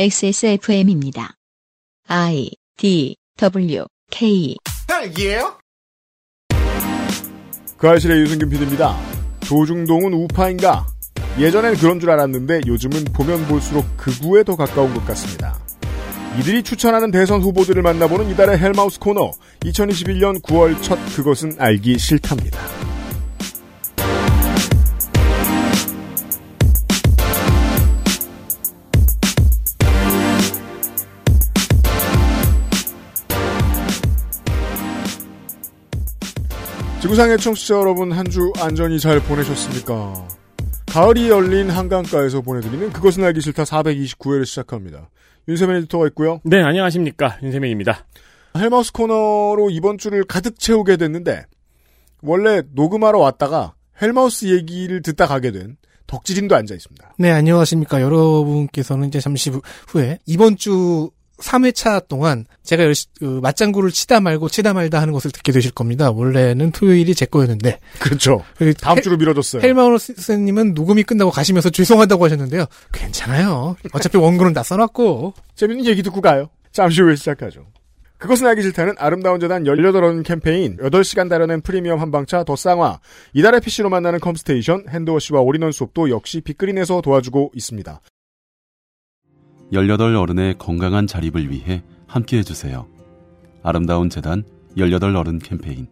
XSFM입니다. I D W K 딸기예요? 그 아실의 유승균 PD입니다. 조중동은 우파인가? 예전엔 그런 줄 알았는데 요즘은 보면 볼수록 극우에 더 가까운 것 같습니다. 이들이 추천하는 대선 후보들을 만나보는 이달의 헬마우스 코너 2021년 9월 첫 그것은 알기 싫답니다. 지구상의 청취자 여러분 한 주 안전히 잘 보내셨습니까? 가을이 열린 한강가에서 보내드리는 그것은 알기 싫다 429회를 시작합니다. 윤세민 에디터가 있고요. 네, 안녕하십니까. 윤세민입니다. 헬마우스 코너로 이번 주를 가득 채우게 됐는데 원래 녹음하러 왔다가 헬마우스 얘기를 듣다 가게 된 덕질인도 앉아 있습니다. 네, 안녕하십니까. 여러분께서는 이제 잠시 후- 후에 이번 주 3회차 동안 제가 열시, 그 맞장구를 치다 말고 치다 말다 하는 것을 듣게 되실 겁니다. 원래는 토요일이 제 거였는데. 그렇죠. 그 다음 헬- 주로 미뤄졌어요. 헬마우스님은 녹음이 끝나고 가시면서 죄송하다고 하셨는데요. 괜찮아요. 어차피 원고는 다 써놨고. 재밌는 얘기 듣고 가요. 잠시 후에 시작하죠. 그것은 알기 싫다는 아름다운 재단 18 어른 캠페인 8시간 다려낸 프리미엄 한방차 더 쌍화 이달의 PC로 만나는 컴스테이션 hand wash와 all-in-one soap도 역시 빅그린에서 도와주고 있습니다. 18 어른의 건강한 자립을 위해 함께 해주세요. 아름다운 재단 18 어른 캠페인.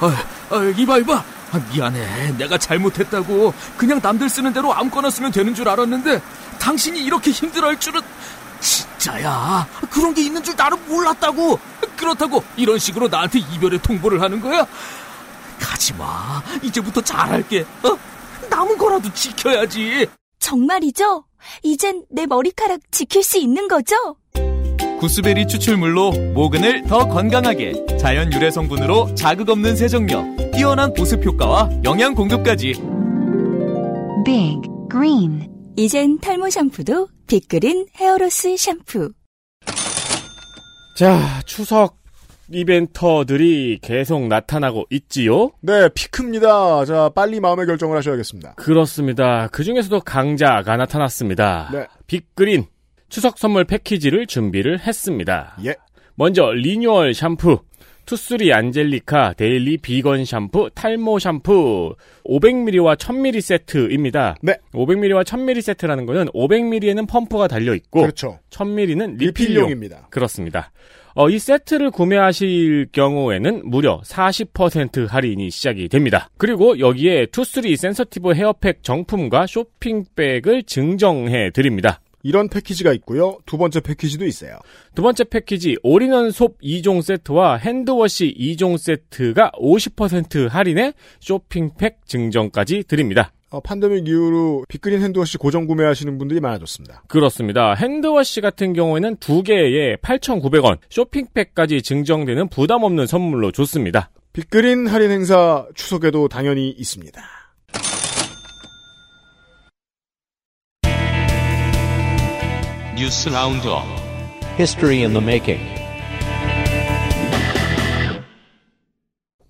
아, 이봐 이봐. 아, 미안해. 내가 잘못했다고 그냥 남들 쓰는 대로 아무거나 쓰면 되는 줄 알았는데 당신이 이렇게 힘들어 할 줄은 진짜야. 그런 게 있는 줄 나는 몰랐다고. 그렇다고 이런 식으로 나한테 이별의 통보를 하는 거야? 가지 마. 이제부터 잘할게. 어? 남은 거라도 지켜야지 정말이죠? 이젠 내 머리카락 지킬 수 있는 거죠? 구스베리 추출물로 모근을 더 건강하게 자연 유래 성분으로 자극 없는 세정력 뛰어난 보습 효과와 영양 공급까지 Big Green 이젠 탈모 샴푸도 빅그린 hair loss 샴푸. 자, 추석 이벤트들이 계속 나타나고 있지요? 네, 피크입니다. 자, 빨리 마음의 결정을 하셔야겠습니다. 그렇습니다. 그 중에서도 강자가 나타났습니다. 네. 빅그린 추석 선물 패키지를 준비를 했습니다. 예. 먼저 리뉴얼 샴푸, 투쓰리 안젤리카 daily vegan 샴푸, 탈모 샴푸 500ml와 1000ml 세트입니다. 네. 500ml와 1000ml 세트라는 거는 500ml에는 펌프가 달려 있고 그렇죠. 1000ml는 리필용. 리필용입니다. 그렇습니다. 어, 이 세트를 구매하실 경우에는 무려 40% 할인이 시작이 됩니다. 그리고 여기에 투쓰리 sensitive hair pack 정품과 쇼핑백을 증정해 드립니다. 이런 패키지가 있고요. 두 번째 패키지도 있어요. 두 번째 패키지 all-in-one soap 2종 세트와 hand wash 2종 세트가 50% 할인에 쇼핑백 증정까지 드립니다. 어, 팬데믹 이후로 빅그린 hand wash 고정 구매하시는 분들이 많아졌습니다. 그렇습니다. hand wash 같은 경우에는 두 개에 8,900원, 쇼핑백까지 증정되는 부담 없는 선물로 좋습니다. 빅그린 할인 행사 추석에도 당연히 있습니다. 뉴스 roundup History in the making.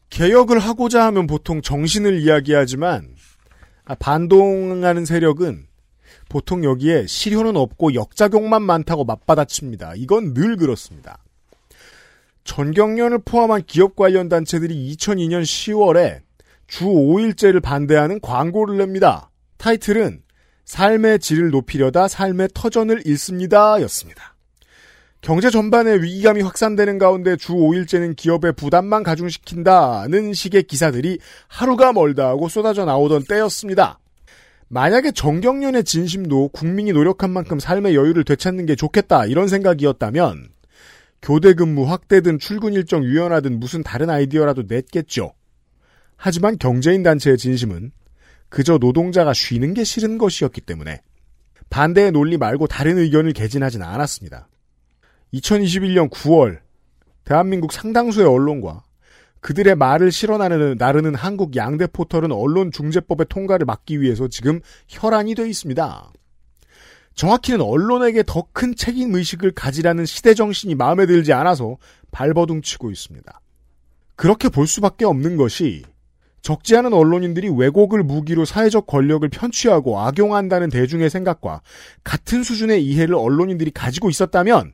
개혁을 하고자 하면 보통 정신을 이야기하지만 아, 반동하는 세력은 보통 여기에 실효는 없고 역작용만 많다고 맞받아칩니다. 이건 늘 그렇습니다. 전경련을 포함한 기업 관련 단체들이 2002년 10월에 주 5일제를 반대하는 광고를 냅니다. 타이틀은 삶의 질을 높이려다 삶의 터전을 잃습니다. 였습니다. 경제 전반에 위기감이 확산되는 가운데 주 5일제는 기업의 부담만 가중시킨다는 식의 기사들이 하루가 멀다 하고 쏟아져 나오던 때였습니다. 만약에 정경련의 진심도 국민이 노력한 만큼 삶의 여유를 되찾는 게 좋겠다 이런 생각이었다면 교대 근무 확대든 출근 일정 유연하든 무슨 다른 아이디어라도 냈겠죠. 하지만 경제인 단체의 진심은 그저 노동자가 쉬는 게 싫은 것이었기 때문에 반대의 논리 말고 다른 의견을 개진하진 않았습니다. 2021년 9월 대한민국 상당수의 언론과 그들의 말을 실어 나르는, 나르는 한국 양대 포털은 언론 중재법의 통과를 막기 위해서 지금 혈안이 돼 있습니다. 정확히는 언론에게 더 큰 책임 의식을 가지라는 시대 정신이 마음에 들지 않아서 발버둥 치고 있습니다. 그렇게 볼 수밖에 없는 것이 적지 않은 언론인들이 왜곡을 무기로 사회적 권력을 편취하고 악용한다는 대중의 생각과 같은 수준의 이해를 언론인들이 가지고 있었다면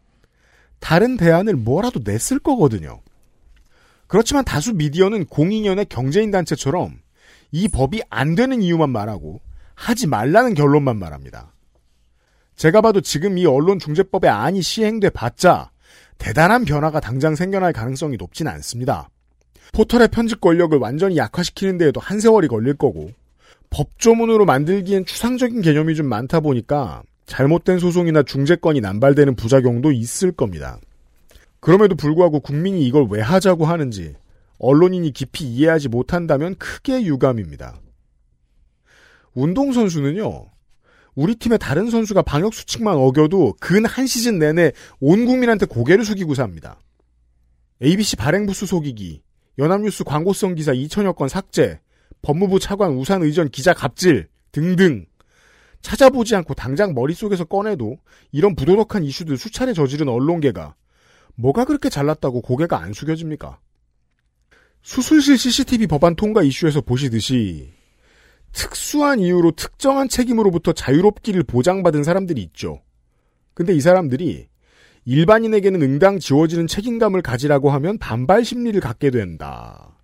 다른 대안을 뭐라도 냈을 거거든요. 그렇지만 다수 미디어는 공인연의 경제인 단체처럼 이 법이 안 되는 이유만 말하고 하지 말라는 결론만 말합니다. 제가 봐도 지금 이 언론중재법의 안이 시행돼 봤자 대단한 변화가 당장 생겨날 가능성이 높진 않습니다. 포털의 편집 권력을 완전히 약화시키는 데에도 한 세월이 걸릴 거고 법조문으로 만들기엔 추상적인 개념이 좀 많다 보니까 잘못된 소송이나 중재권이 남발되는 부작용도 있을 겁니다. 그럼에도 불구하고 국민이 이걸 왜 하자고 하는지 언론인이 깊이 이해하지 못한다면 크게 유감입니다. 운동선수는요, 우리 팀의 다른 선수가 방역 수칙만 어겨도 근 한 시즌 내내 온 국민한테 고개를 숙이고 삽니다. ABC 발행부수 속이기, 연합뉴스 광고성 기사 2천여 건 삭제, 법무부 차관 우산 의전 기자 갑질 등등 찾아보지 않고 당장 머릿속에서 꺼내도 이런 부도덕한 이슈들 수차례 저지른 언론계가 뭐가 그렇게 잘났다고 고개가 안 숙여집니까? 수술실 CCTV 법안 통과 이슈에서 보시듯이 특수한 이유로 특정한 책임으로부터 자유롭기를 보장받은 사람들이 있죠. 근데 이 사람들이 일반인에게는 응당 지워지는 책임감을 가지라고 하면 반발 심리를 갖게 된다.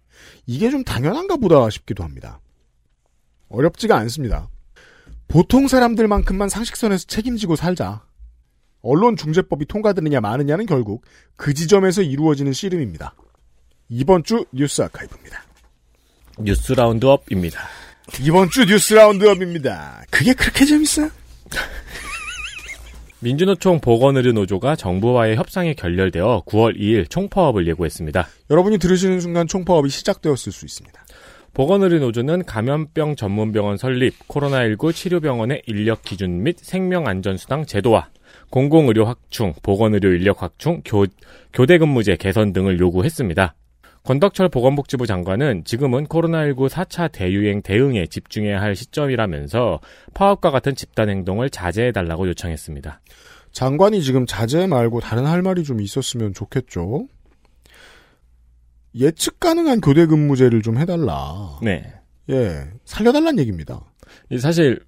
이게 좀 당연한가 보다 싶기도 합니다. 어렵지가 않습니다. 보통 사람들만큼만 상식선에서 책임지고 살자. 언론 중재법이 통과되느냐 마느냐는 결국 그 지점에서 이루어지는 씨름입니다. 이번 주 뉴스 아카이브입니다. 뉴스 라운드업입니다. 이번 주 뉴스 라운드업입니다. 그게 그렇게 재밌어요? 민주노총 보건의료 노조가 정부와의 협상이 결렬되어 9월 2일 총파업을 예고했습니다. 여러분이 들으시는 순간 총파업이 시작되었을 수 있습니다. 보건의료 노조는 감염병 전문병원 설립, 코로나19 치료병원의 인력 기준 및 생명안전수당 제도화, 공공의료 확충, 보건의료 인력 확충, 교, 교대 근무제 개선 등을 요구했습니다. 권덕철 보건복지부 장관은 지금은 코로나19 4차 대유행 대응에 집중해야 할 시점이라면서 파업과 같은 집단 행동을 자제해달라고 요청했습니다. 장관이 지금 자제 말고 다른 할 말이 좀 있었으면 좋겠죠. 예측 가능한 교대 근무제를 좀 해달라. 네. 예, 살려달란 얘기입니다. 사실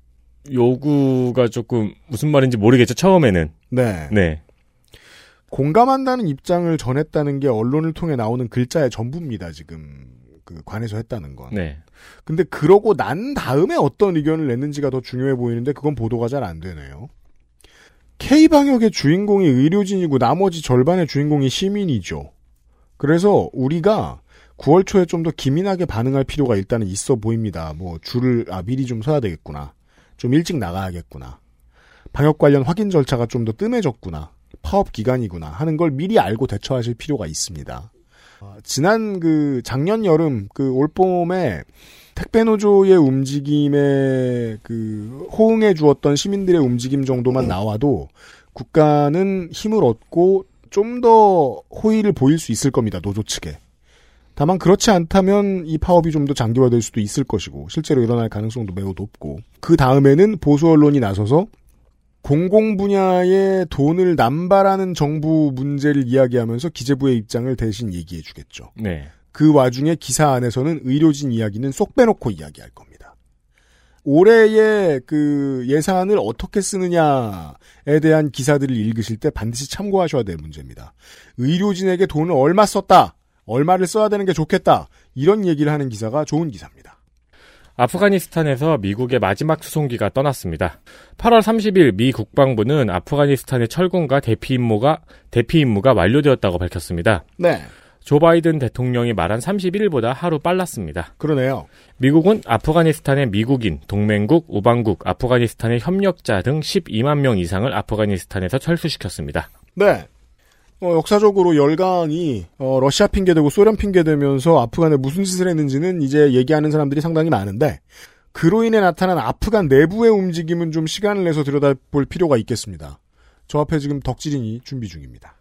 요구가 조금 무슨 말인지 모르겠죠 처음에는. 네. 네. 공감한다는 입장을 전했다는 게 언론을 통해 나오는 글자의 전부입니다. 지금 그 관에서 했다는 건. 네. 근데 그러고 난 다음에 어떤 의견을 냈는지가 더 중요해 보이는데 그건 보도가 잘 안 되네요. K 방역의 주인공이 의료진이고 나머지 절반의 주인공이 시민이죠. 그래서 우리가 9월 초에 좀 더 기민하게 반응할 필요가 일단은 있어 보입니다. 뭐 줄을 아 미리 좀 서야 되겠구나. 좀 일찍 나가야겠구나. 방역 관련 확인 절차가 좀 더 뜸해졌구나. 파업 기간이구나 하는 걸 미리 알고 대처하실 필요가 있습니다. 어, 지난 그 작년 여름 그 올봄에 택배 노조의 움직임에 그 호응해 주었던 시민들의 움직임 정도만 나와도 국가는 힘을 얻고 좀 더 호의를 보일 수 있을 겁니다. 노조 측에. 다만 그렇지 않다면 이 파업이 좀 더 장기화될 수도 있을 것이고 실제로 일어날 가능성도 매우 높고 그 다음에는 보수 언론이 나서서 공공 분야에 돈을 남발하는 정부 문제를 이야기하면서 기재부의 입장을 대신 얘기해 주겠죠. 네. 그 와중에 기사 안에서는 의료진 이야기는 쏙 빼놓고 이야기할 겁니다. 올해의 그 예산을 어떻게 쓰느냐에 대한 기사들을 읽으실 때 반드시 참고하셔야 될 문제입니다. 의료진에게 돈을 얼마 썼다, 얼마를 써야 되는 게 좋겠다, 이런 얘기를 하는 기사가 좋은 기사입니다. 아프가니스탄에서 미국의 마지막 수송기가 떠났습니다. 8월 30일 미 국방부는 아프가니스탄의 철군과 대피 임무가 대피 임무가 완료되었다고 밝혔습니다. 네. 조 바이든 대통령이 말한 31일보다 하루 빨랐습니다. 그러네요. 미국은 아프가니스탄의 미국인, 동맹국, 우방국, 아프가니스탄의 협력자 등 12만 명 이상을 아프가니스탄에서 철수시켰습니다. 네. 어, 역사적으로 열강이 어, 러시아 핑계대고 소련 핑계대면서 아프간에 무슨 짓을 했는지는 이제 얘기하는 사람들이 상당히 많은데 그로 인해 나타난 아프간 내부의 움직임은 좀 시간을 내서 들여다볼 필요가 있겠습니다. 저 앞에 지금 덕질인이 준비 중입니다.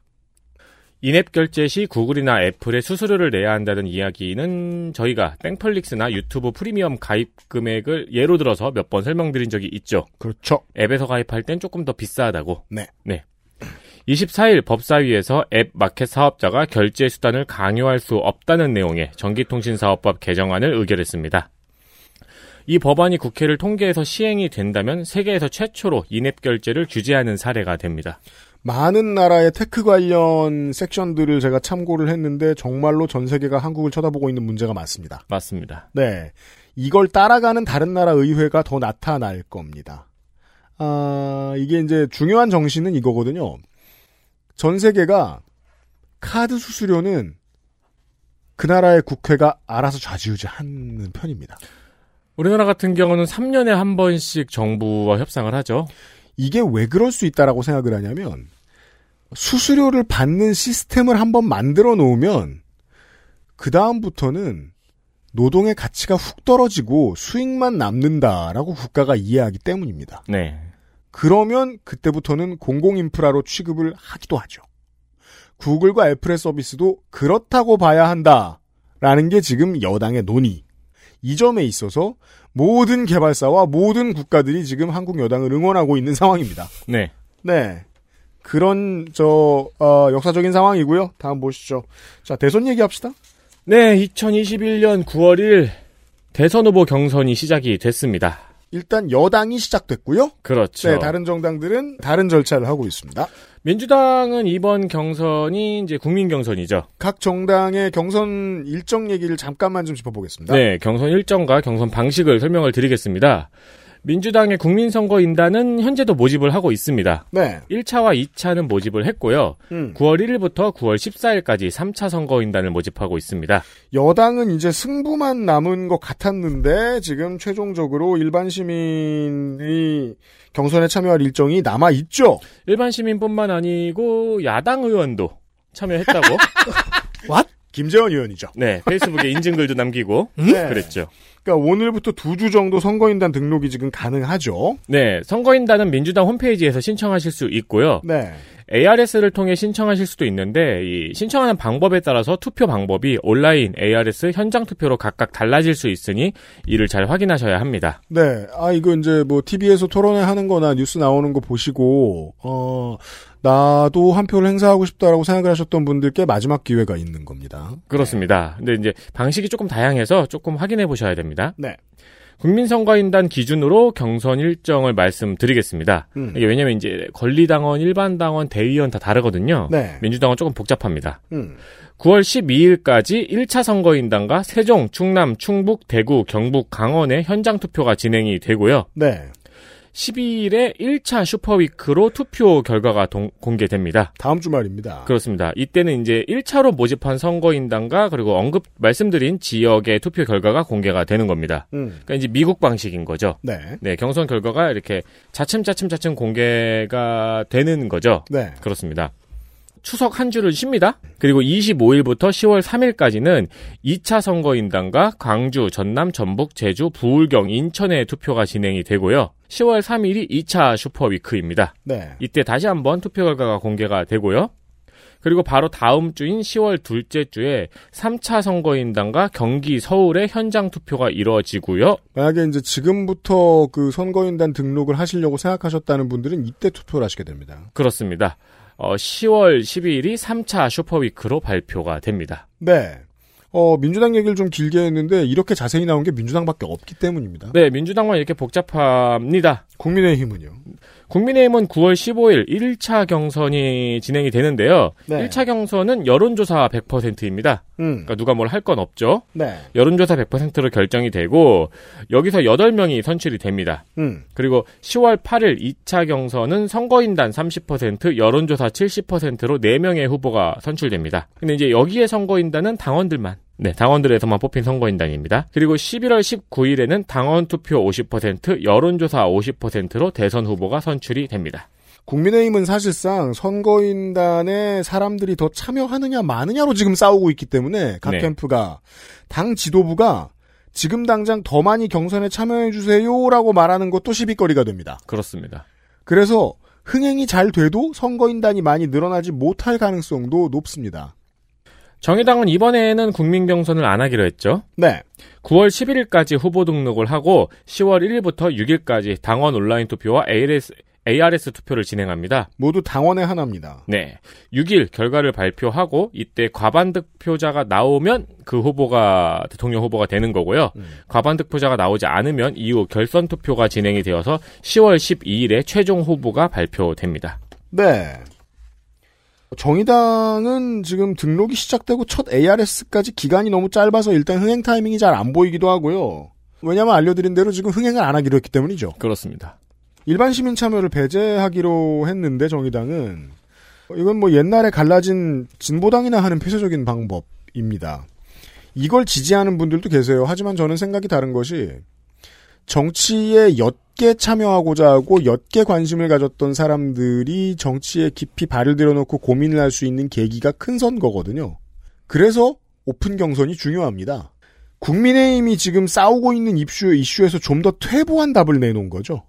인앱 결제 시 구글이나 애플에 수수료를 내야 한다는 이야기는 저희가 땡플릭스나 유튜브 프리미엄 가입 금액을 예로 들어서 몇 번 설명드린 적이 있죠. 그렇죠. 앱에서 가입할 땐 조금 더 비싸다고. 네. 네. 24일 법사위에서 앱 마켓 사업자가 결제 수단을 강요할 수 없다는 내용의 전기통신사업법 개정안을 의결했습니다. 이 법안이 국회를 통계해서 시행이 된다면 세계에서 최초로 인앱 결제를 규제하는 사례가 됩니다. 많은 나라의 tech 관련 섹션들을 제가 참고를 했는데 정말로 전 세계가 한국을 쳐다보고 있는 문제가 많습니다. 맞습니다. 네. 이걸 따라가는 다른 나라 의회가 더 나타날 겁니다. 아, 이게 이제 중요한 정신은 이거거든요. 전 세계가 카드 수수료는 그 나라의 국회가 알아서 좌지우지 하는 편입니다. 우리나라 같은 경우는 3년에 한 번씩 정부와 협상을 하죠. 이게 왜 그럴 수 있다라고 생각을 하냐면 수수료를 받는 시스템을 한번 만들어 놓으면 그 다음부터는 노동의 가치가 훅 떨어지고 수익만 남는다라고 국가가 이해하기 때문입니다. 네. 그러면 그때부터는 공공 인프라로 취급을 하기도 하죠. 구글과 애플의 서비스도 그렇다고 봐야 한다라는 게 지금 여당의 논의. 이 점에 있어서 모든 개발사와 모든 국가들이 지금 한국 여당을 응원하고 있는 상황입니다. 네. 네. 그런 저 어, 역사적인 상황이고요. 다음 보시죠. 자 대선 얘기합시다. 네, 2021년 9월 1일 대선 후보 경선이 시작이 됐습니다. 일단 여당이 시작됐고요. 그렇죠. 네, 다른 정당들은 다른 절차를 하고 있습니다. 민주당은 이번 경선이 이제 국민 경선이죠. 각 정당의 경선 일정 얘기를 잠깐만 좀 짚어보겠습니다. 네, 경선 일정과 경선 방식을 설명을 드리겠습니다. 민주당의 국민선거인단은 현재도 모집을 하고 있습니다. 네. 1차와 2차는 모집을 했고요. 음. 9월 1일부터 9월 14일까지 3차 선거인단을 모집하고 있습니다. 여당은 이제 승부만 남은 것 같았는데 지금 최종적으로 일반 시민이 경선에 참여할 일정이 남아 있죠. 일반 시민뿐만 아니고 야당 의원도 참여했다고. What? 김재원 의원이죠. 네, 페이스북에 인증글도 남기고 네. 그랬죠. 그러니까 오늘부터 두 주 정도 선거인단 등록이 지금 가능하죠. 네, 선거인단은 민주당 홈페이지에서 신청하실 수 있고요. 네. ARS를 통해 신청하실 수도 있는데 이 신청하는 방법에 따라서 투표 방법이 온라인, ARS, 현장 투표로 각각 달라질 수 있으니 이를 잘 확인하셔야 합니다. 네. 아, 이거 이제 뭐 TV에서 토론회 하는 거나 뉴스 나오는 거 보시고, 어, 나도 한 표를 행사하고 싶다라고 생각을 하셨던 분들께 마지막 기회가 있는 겁니다. 그렇습니다. 근데 이제 방식이 조금 다양해서 조금 확인해 보셔야 됩니다. 네. 국민선거인단 기준으로 경선 일정을 말씀드리겠습니다. 음. 이게 왜냐면 이제 권리당원, 일반당원, 대의원 다 다르거든요. 네. 민주당은 조금 복잡합니다. 음. 9월 12일까지 1차 선거인단과 세종, 충남, 충북, 대구, 경북, 강원의 현장 투표가 진행이 되고요. 네. 12일에 1차 super week로 투표 결과가 동- 공개됩니다. 다음 주말입니다. 그렇습니다. 이때는 이제 1차로 모집한 선거인단과 그리고 언급 말씀드린 지역의 투표 결과가 공개가 되는 겁니다. 음. 그러니까 이제 미국 방식인 거죠. 네. 네, 경선 결과가 이렇게 차츰차츰차츰 공개가 되는 거죠. 네. 그렇습니다. 추석 한 주를 쉽니다. 그리고 25일부터 10월 3일까지는 2차 선거인단과 광주, 전남, 전북, 제주, 부울경, 인천의 투표가 진행이 되고요. 10월 3일이 2차 super week입니다. 네. 이때 다시 한번 투표 결과가 공개가 되고요. 그리고 바로 다음 주인 10월 둘째 주에 3차 선거인단과 경기 서울의 현장 투표가 이루어지고요. 만약에 이제 지금부터 그 선거인단 등록을 하시려고 생각하셨다는 분들은 이때 투표를 하시게 됩니다. 그렇습니다. 어, 10월 12일이 3차 슈퍼위크로 발표가 됩니다. 네. 어, 민주당 얘기를 좀 길게 했는데 이렇게 자세히 나온 게 민주당밖에 없기 때문입니다. 네, 민주당만 이렇게 복잡합니다. 국민의힘은요? 국민의힘은 9월 15일 1차 경선이 진행이 되는데요. 네. 1차 경선은 여론조사 100%입니다. 음. 그러니까 누가 뭘 할 건 없죠. 네. 여론조사 100%로 결정이 되고 여기서 8명이 선출이 됩니다. 음. 그리고 10월 8일 2차 경선은 선거인단 30%, 여론조사 70%로 4명의 후보가 선출됩니다. 근데 이제 여기에 선거인단은 당원들만 네, 당원들에서만 뽑힌 선거인단입니다. 그리고 11월 19일에는 당원 투표 50%, 여론조사 50%로 대선 후보가 선출이 됩니다. 국민의힘은 사실상 선거인단에 사람들이 더 참여하느냐 마느냐로 지금 싸우고 있기 때문에 각 네. 캠프가 당 지도부가 지금 당장 더 많이 경선에 참여해 주세요라고 말하는 것도 시비거리가 됩니다. 그렇습니다. 그래서 흥행이 잘 돼도 선거인단이 많이 늘어나지 못할 가능성도 높습니다. 정의당은 이번에는 국민 경선을 안 하기로 했죠. 네. 9월 11일까지 후보 등록을 하고 10월 1일부터 6일까지 당원 온라인 투표와 ARS, ARS 투표를 진행합니다. 모두 당원의 하나입니다. 네. 6일 결과를 발표하고 이때 과반 득표자가 나오면 그 후보가 대통령 후보가 되는 거고요. 과반 득표자가 나오지 않으면 이후 결선 투표가 진행이 되어서 10월 12일에 최종 후보가 발표됩니다. 네. 정의당은 지금 등록이 시작되고 첫 ARS까지 기간이 너무 짧아서 일단 흥행 타이밍이 잘 안 보이기도 하고요. 왜냐하면 알려드린 대로 지금 흥행을 안 하기로 했기 때문이죠. 그렇습니다. 일반 시민 참여를 배제하기로 했는데 정의당은 이건 뭐 옛날에 갈라진 진보당이나 하는 폐쇄적인 방법입니다. 이걸 지지하는 분들도 계세요. 하지만 저는 생각이 다른 것이 정치에 옅게 참여하고자 하고 옅게 관심을 가졌던 사람들이 정치에 깊이 발을 들여놓고 고민을 할 수 있는 계기가 큰 선거거든요. 그래서 오픈 경선이 중요합니다. 국민의힘이 지금 싸우고 있는 이슈, 이슈에서 좀 더 퇴보한 답을 내놓은 거죠.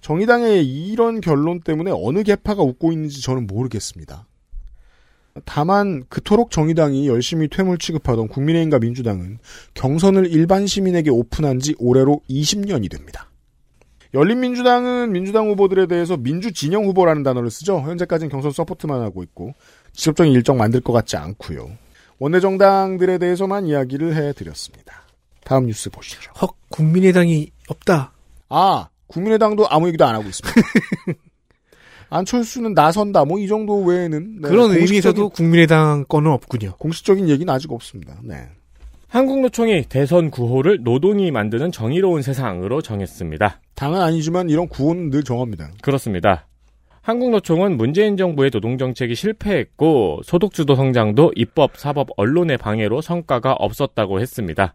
정의당의 이런 결론 때문에 어느 계파가 웃고 있는지 저는 모르겠습니다. 다만 그토록 정의당이 열심히 퇴물 취급하던 국민의힘과 민주당은 경선을 일반 시민에게 오픈한 지 올해로 20년이 됩니다. 열린민주당은 민주당 후보들에 대해서 민주진영 후보라는 단어를 쓰죠. 현재까지는 경선 support만 하고 있고 직접적인 일정 만들 것 같지 않고요. 원내정당들에 대해서만 이야기를 해드렸습니다. 다음 뉴스 보시죠. 헉, 국민의당이 없다. 아, 국민의당도 아무 얘기도 안 하고 있습니다. 안철수는 나선다. 뭐 이 정도 외에는 네, 그런 공식적인- 의미에서도 국민의당 거는 없군요. 공식적인 얘기는 아직 없습니다. 네. 한국노총이 대선 구호를 노동이 만드는 정의로운 세상으로 정했습니다. 당은 아니지만 이런 구호는 늘 정합니다. 그렇습니다. 한국노총은 문재인 정부의 노동정책이 실패했고 소득주도 성장도 입법, 사법, 언론의 방해로 성과가 없었다고 했습니다.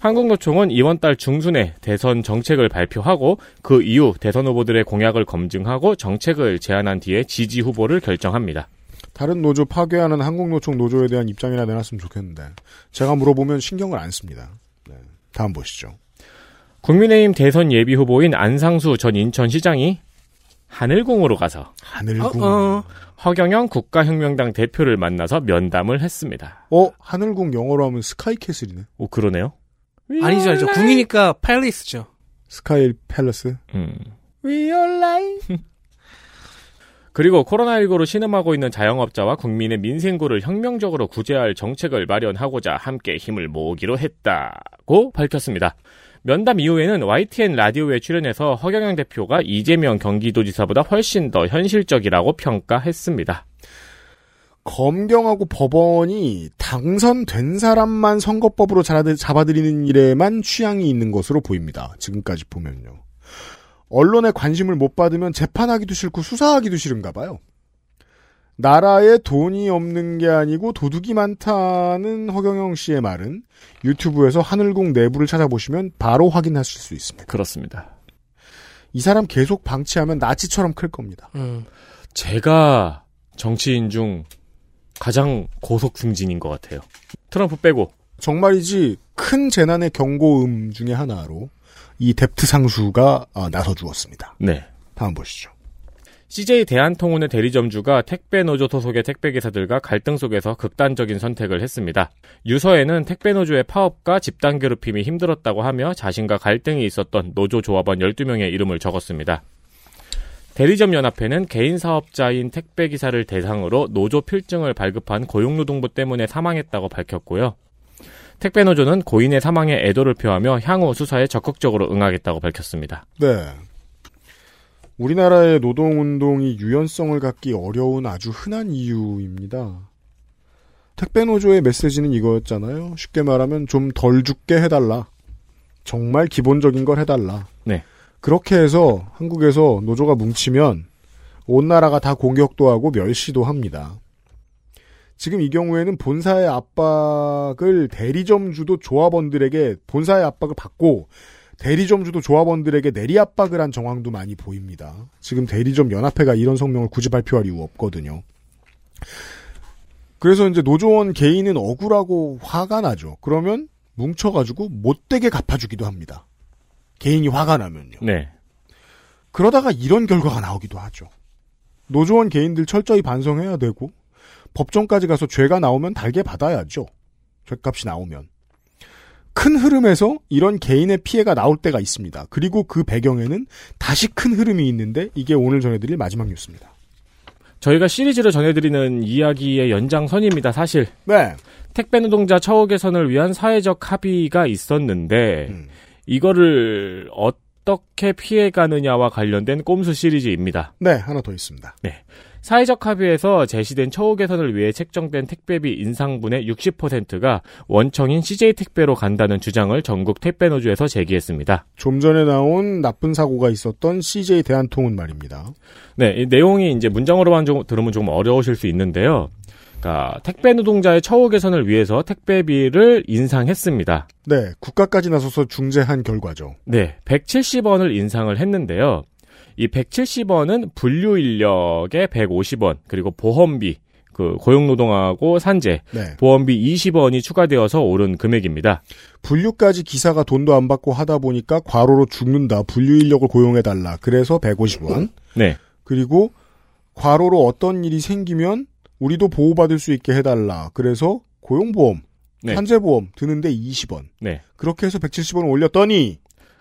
한국노총은 이번 달 중순에 대선 정책을 발표하고 그 이후 대선 후보들의 공약을 검증하고 정책을 제안한 뒤에 지지 후보를 결정합니다. 다른 노조 파괴하는 한국노총 노조에 대한 입장이나 내놨으면 좋겠는데 제가 물어보면 신경을 안 씁니다. 네. 다음 보시죠. 국민의힘 대선 예비 후보인 안상수 전 인천시장이 하늘궁으로 가서 하늘궁. 어, 허경영 국가혁명당 대표를 만나서 면담을 했습니다. 어, 하늘궁 영어로 하면 스카이캐슬이네. 오 그러네요. 아니죠, 아니죠. 궁이니까 팰리스죠. 스카이 팰러스. 음. 그리고 코로나19로 신음하고 있는 자영업자와 국민의 민생구를 혁명적으로 구제할 정책을 마련하고자 함께 힘을 모으기로 했다고 밝혔습니다. 면담 이후에는 YTN 라디오에 출연해서 허경영 대표가 이재명 경기도지사보다 훨씬 더 현실적이라고 평가했습니다. 검경하고 법원이 당선된 사람만 선거법으로 잡아들- 잡아들이는 일에만 취향이 있는 것으로 보입니다. 지금까지 보면요. 언론의 관심을 못 받으면 재판하기도 싫고 수사하기도 싫은가 봐요. 나라에 돈이 없는 게 아니고 도둑이 많다는 허경영 씨의 말은 유튜브에서 하늘궁 내부를 찾아보시면 바로 확인하실 수 있습니다. 그렇습니다. 이 사람 계속 방치하면 나치처럼 클 겁니다. 음. 제가 정치인 중 가장 고속 승진인 것 같아요. 트럼프 빼고 정말이지 큰 재난의 경고음 중의 하나로 이 뎁트 상수가 아, 나서 주었습니다. 네. 다음 보시죠. CJ 대한통운의 대리점주가 택배노조 소속의 택배기사들과 갈등 속에서 극단적인 선택을 했습니다. 유서에는 택배노조의 파업과 집단 괴롭힘이 힘들었다고 하며 자신과 갈등이 있었던 노조 조합원 12명의 이름을 적었습니다. 대리점 연합회는 개인 사업자인 택배 기사를 대상으로 노조 필증을 발급한 고용노동부 때문에 사망했다고 밝혔고요. 택배 노조는 고인의 사망에 애도를 표하며 향후 수사에 적극적으로 응하겠다고 밝혔습니다. 네. 우리나라의 노동운동이 유연성을 갖기 어려운 아주 흔한 이유입니다. 택배노조의 메시지는 이거였잖아요. 쉽게 말하면 좀 덜 죽게 해달라. 정말 기본적인 걸 해달라. 네. 그렇게 해서 한국에서 노조가 뭉치면 온 나라가 다 공격도 하고 멸시도 합니다. 지금 이 경우에는 본사의 압박을 대리점주도 조합원들에게 본사의 압박을 받고 대리점주도 조합원들에게 내리 압박을 한 정황도 많이 보입니다. 지금 대리점 연합회가 이런 성명을 굳이 발표할 이유 없거든요. 그래서 이제 노조원 개인은 억울하고 화가 나죠. 그러면 뭉쳐가지고 못되게 갚아주기도 합니다. 개인이 화가 나면요. 네. 그러다가 이런 결과가 나오기도 하죠. 노조원 개인들 철저히 반성해야 되고 법정까지 가서 죄가 나오면 달게 받아야죠. 죄값이 나오면. 큰 흐름에서 이런 개인의 피해가 나올 때가 있습니다. 그리고 그 배경에는 다시 큰 흐름이 있는데 이게 오늘 전해드릴 마지막 뉴스입니다. 저희가 시리즈로 전해드리는 이야기의 연장선입니다, 사실. 네. 택배 노동자 처우 개선을 위한 사회적 합의가 있었는데, 음. 이거를 어떻게 피해가느냐와 관련된 꼼수 시리즈입니다. 네, 하나 더 있습니다. 사회적 합의에서 제시된 처우 개선을 위해 책정된 택배비 인상분의 60%가 원청인 CJ 택배로 간다는 주장을 전국 택배 노조에서 제기했습니다. 좀 전에 나온 나쁜 사고가 있었던 CJ 대한통운 말입니다. 네, 이 내용이 이제 문장으로만 좀 들으면 좀 어려우실 수 있는데요. 그러니까 택배 노동자의 처우 개선을 위해서 택배비를 인상했습니다. 네, 국가까지 나서서 중재한 결과죠. 네, 170원을 인상을 했는데요. 이 170원은 분류 인력에 150원, 그리고 보험비, 그 고용노동하고 산재, 네. 보험비 20원이 추가되어서 오른 금액입니다. 분류까지 기사가 돈도 안 받고 하다 보니까 과로로 죽는다. 분류 인력을 고용해 달라. 그래서 150원. 네. 그리고 과로로 어떤 일이 생기면 우리도 보호받을 수 있게 해달라. 그래서 고용보험, 네. 산재보험 드는데 20원. 네. 그렇게 해서 170원 올렸더니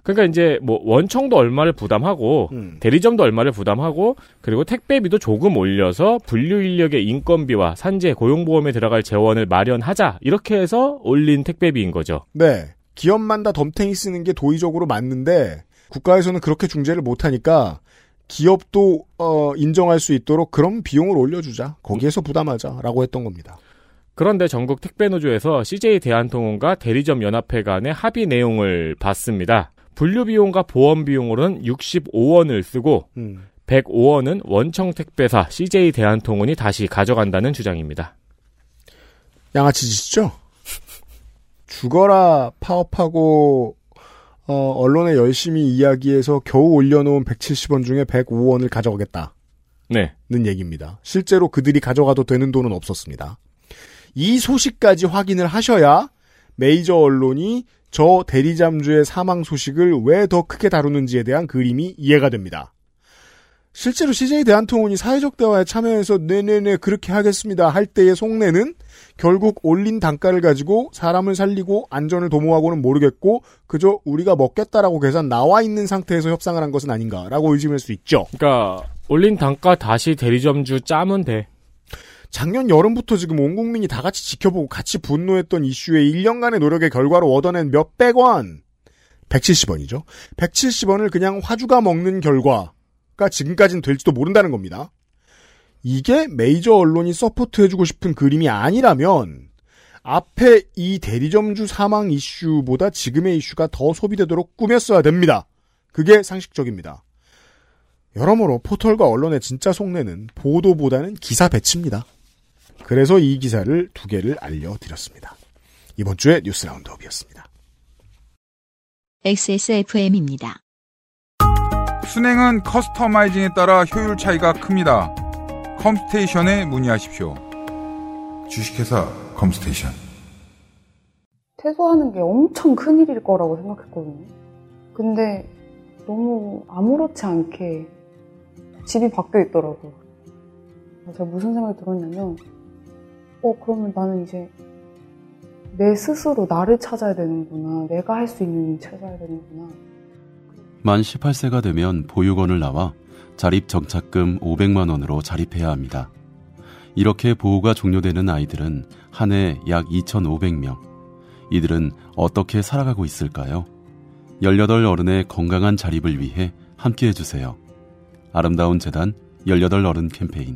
그러니까 이제 뭐 원청도 얼마를 부담하고 음. 대리점도 얼마를 부담하고 그리고 택배비도 조금 올려서 분류 인력의 인건비와 산재 고용보험에 들어갈 재원을 마련하자 이렇게 해서 올린 택배비인 거죠. 네. 기업만 다 덤탱이 쓰는 게 도의적으로 맞는데 국가에서는 그렇게 중재를 못 하니까 기업도 어, 인정할 수 있도록 그럼 비용을 올려주자. 거기에서 부담하자라고 했던 겁니다. 그런데 전국 택배노조에서 CJ 대한통운과 대리점 연합회 간의 합의 내용을 봤습니다. 분류 비용과 보험 비용으로는 65원을 쓰고 음. 105원은 원청 택배사 CJ 대한통운이 다시 가져간다는 주장입니다. 양아치 짓이죠? 죽어라 파업하고 어, 언론에 열심히 이야기해서 겨우 올려놓은 170원 중에 105원을 가져가겠다는 네. 얘기입니다. 실제로 그들이 가져가도 되는 돈은 없었습니다. 이 소식까지 확인을 하셔야 메이저 언론이 저 대리잠주의 사망 소식을 왜 더 크게 다루는지에 대한 그림이 이해가 됩니다. 실제로 CJ 대한통운이 사회적 대화에 참여해서 네네네 그렇게 하겠습니다 할 때의 속내는 결국 올린 단가를 가지고 사람을 살리고 안전을 도모하고는 모르겠고 그저 우리가 먹겠다라고 계산 나와 있는 상태에서 협상을 한 것은 아닌가라고 의심할 수 있죠. 그러니까 올린 단가 다시 대리점주 짜면 돼. 작년 여름부터 지금 온 국민이 다 같이 지켜보고 같이 분노했던 이슈의 1년간의 노력의 결과로 얻어낸 몇백 원. 170원이죠. 170원을 그냥 화주가 먹는 결과 가 지금까지는 될지도 모른다는 겁니다. 이게 메이저 언론이 서포트해주고 싶은 그림이 아니라면 앞에 이 대리점주 사망 이슈보다 지금의 이슈가 더 소비되도록 꾸몄어야 됩니다. 그게 상식적입니다. 여러모로 포털과 언론의 진짜 속내는 보도보다는 기사 배치입니다. 그래서 이 기사를 두 개를 알려드렸습니다. 이번 주에 뉴스 roundup이었습니다. XSFM입니다. 수냉은 customizing에 따라 효율 차이가 큽니다. 컴스테이션에 문의하십시오. 주식회사 컴스테이션. 퇴소하는 게 엄청 큰 일일 거라고 생각했거든요. 근데 너무 아무렇지 않게 집이 바뀌어 있더라고요. 제가 무슨 생각이 들었냐면, 어, 그러면 나는 이제 내 스스로 나를 찾아야 되는구나. 내가 할 수 있는 일 찾아야 되는구나. 만 18세가 되면 보육원을 나와 자립 정착금 500만 원으로 자립해야 합니다. 이렇게 보호가 종료되는 아이들은 한 해 약 2,500명. 이들은 어떻게 살아가고 있을까요? 18 어른의 건강한 자립을 위해 함께 해주세요. 아름다운 재단 18 어른 캠페인.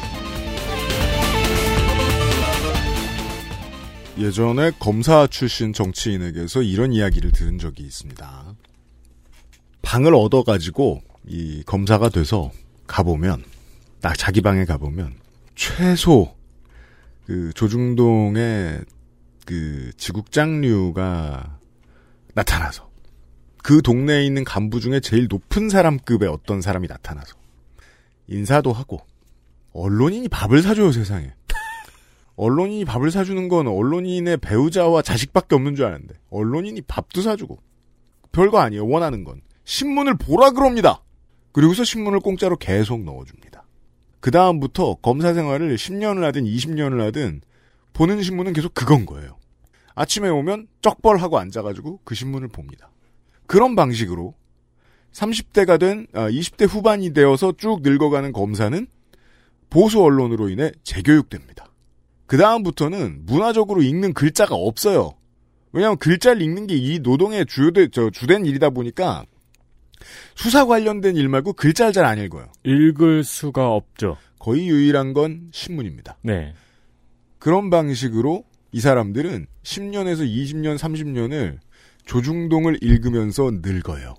예전에 검사 출신 정치인에게서 이런 이야기를 들은 적이 있습니다. 방을 얻어가지고 이 검사가 돼서 가보면 나 자기 방에 가보면 최소 그 조중동의 그 지국장류가 나타나서 그 동네에 있는 간부 중에 제일 높은 사람급의 어떤 사람이 나타나서 인사도 하고 언론인이 밥을 사줘요 세상에. 언론인이 밥을 사주는 건 언론인의 배우자와 자식밖에 없는 줄 아는데 언론인이 밥도 사주고 별거 아니에요 원하는 건 신문을 보라 그럽니다. 그리고서 신문을 공짜로 계속 넣어줍니다. 그 다음부터 검사 생활을 10년을 하든 20년을 하든 보는 신문은 계속 그건 거예요. 아침에 오면 쩍벌하고 앉아가지고 그 신문을 봅니다. 그런 방식으로 30대가 된 20대 후반이 되어서 쭉 늙어가는 검사는 보수 언론으로 인해 재교육됩니다. 그 다음부터는 문화적으로 읽는 글자가 없어요. 왜냐하면 글자를 읽는 게 이 노동의 주요된 저 주된 일이다 보니까 수사 관련된 일 말고 글자를 잘 안 읽어요. 읽을 수가 없죠. 거의 유일한 건 신문입니다. 네. 그런 방식으로 이 사람들은 10년에서 20년, 30년을 조중동을 읽으면서 늙어요.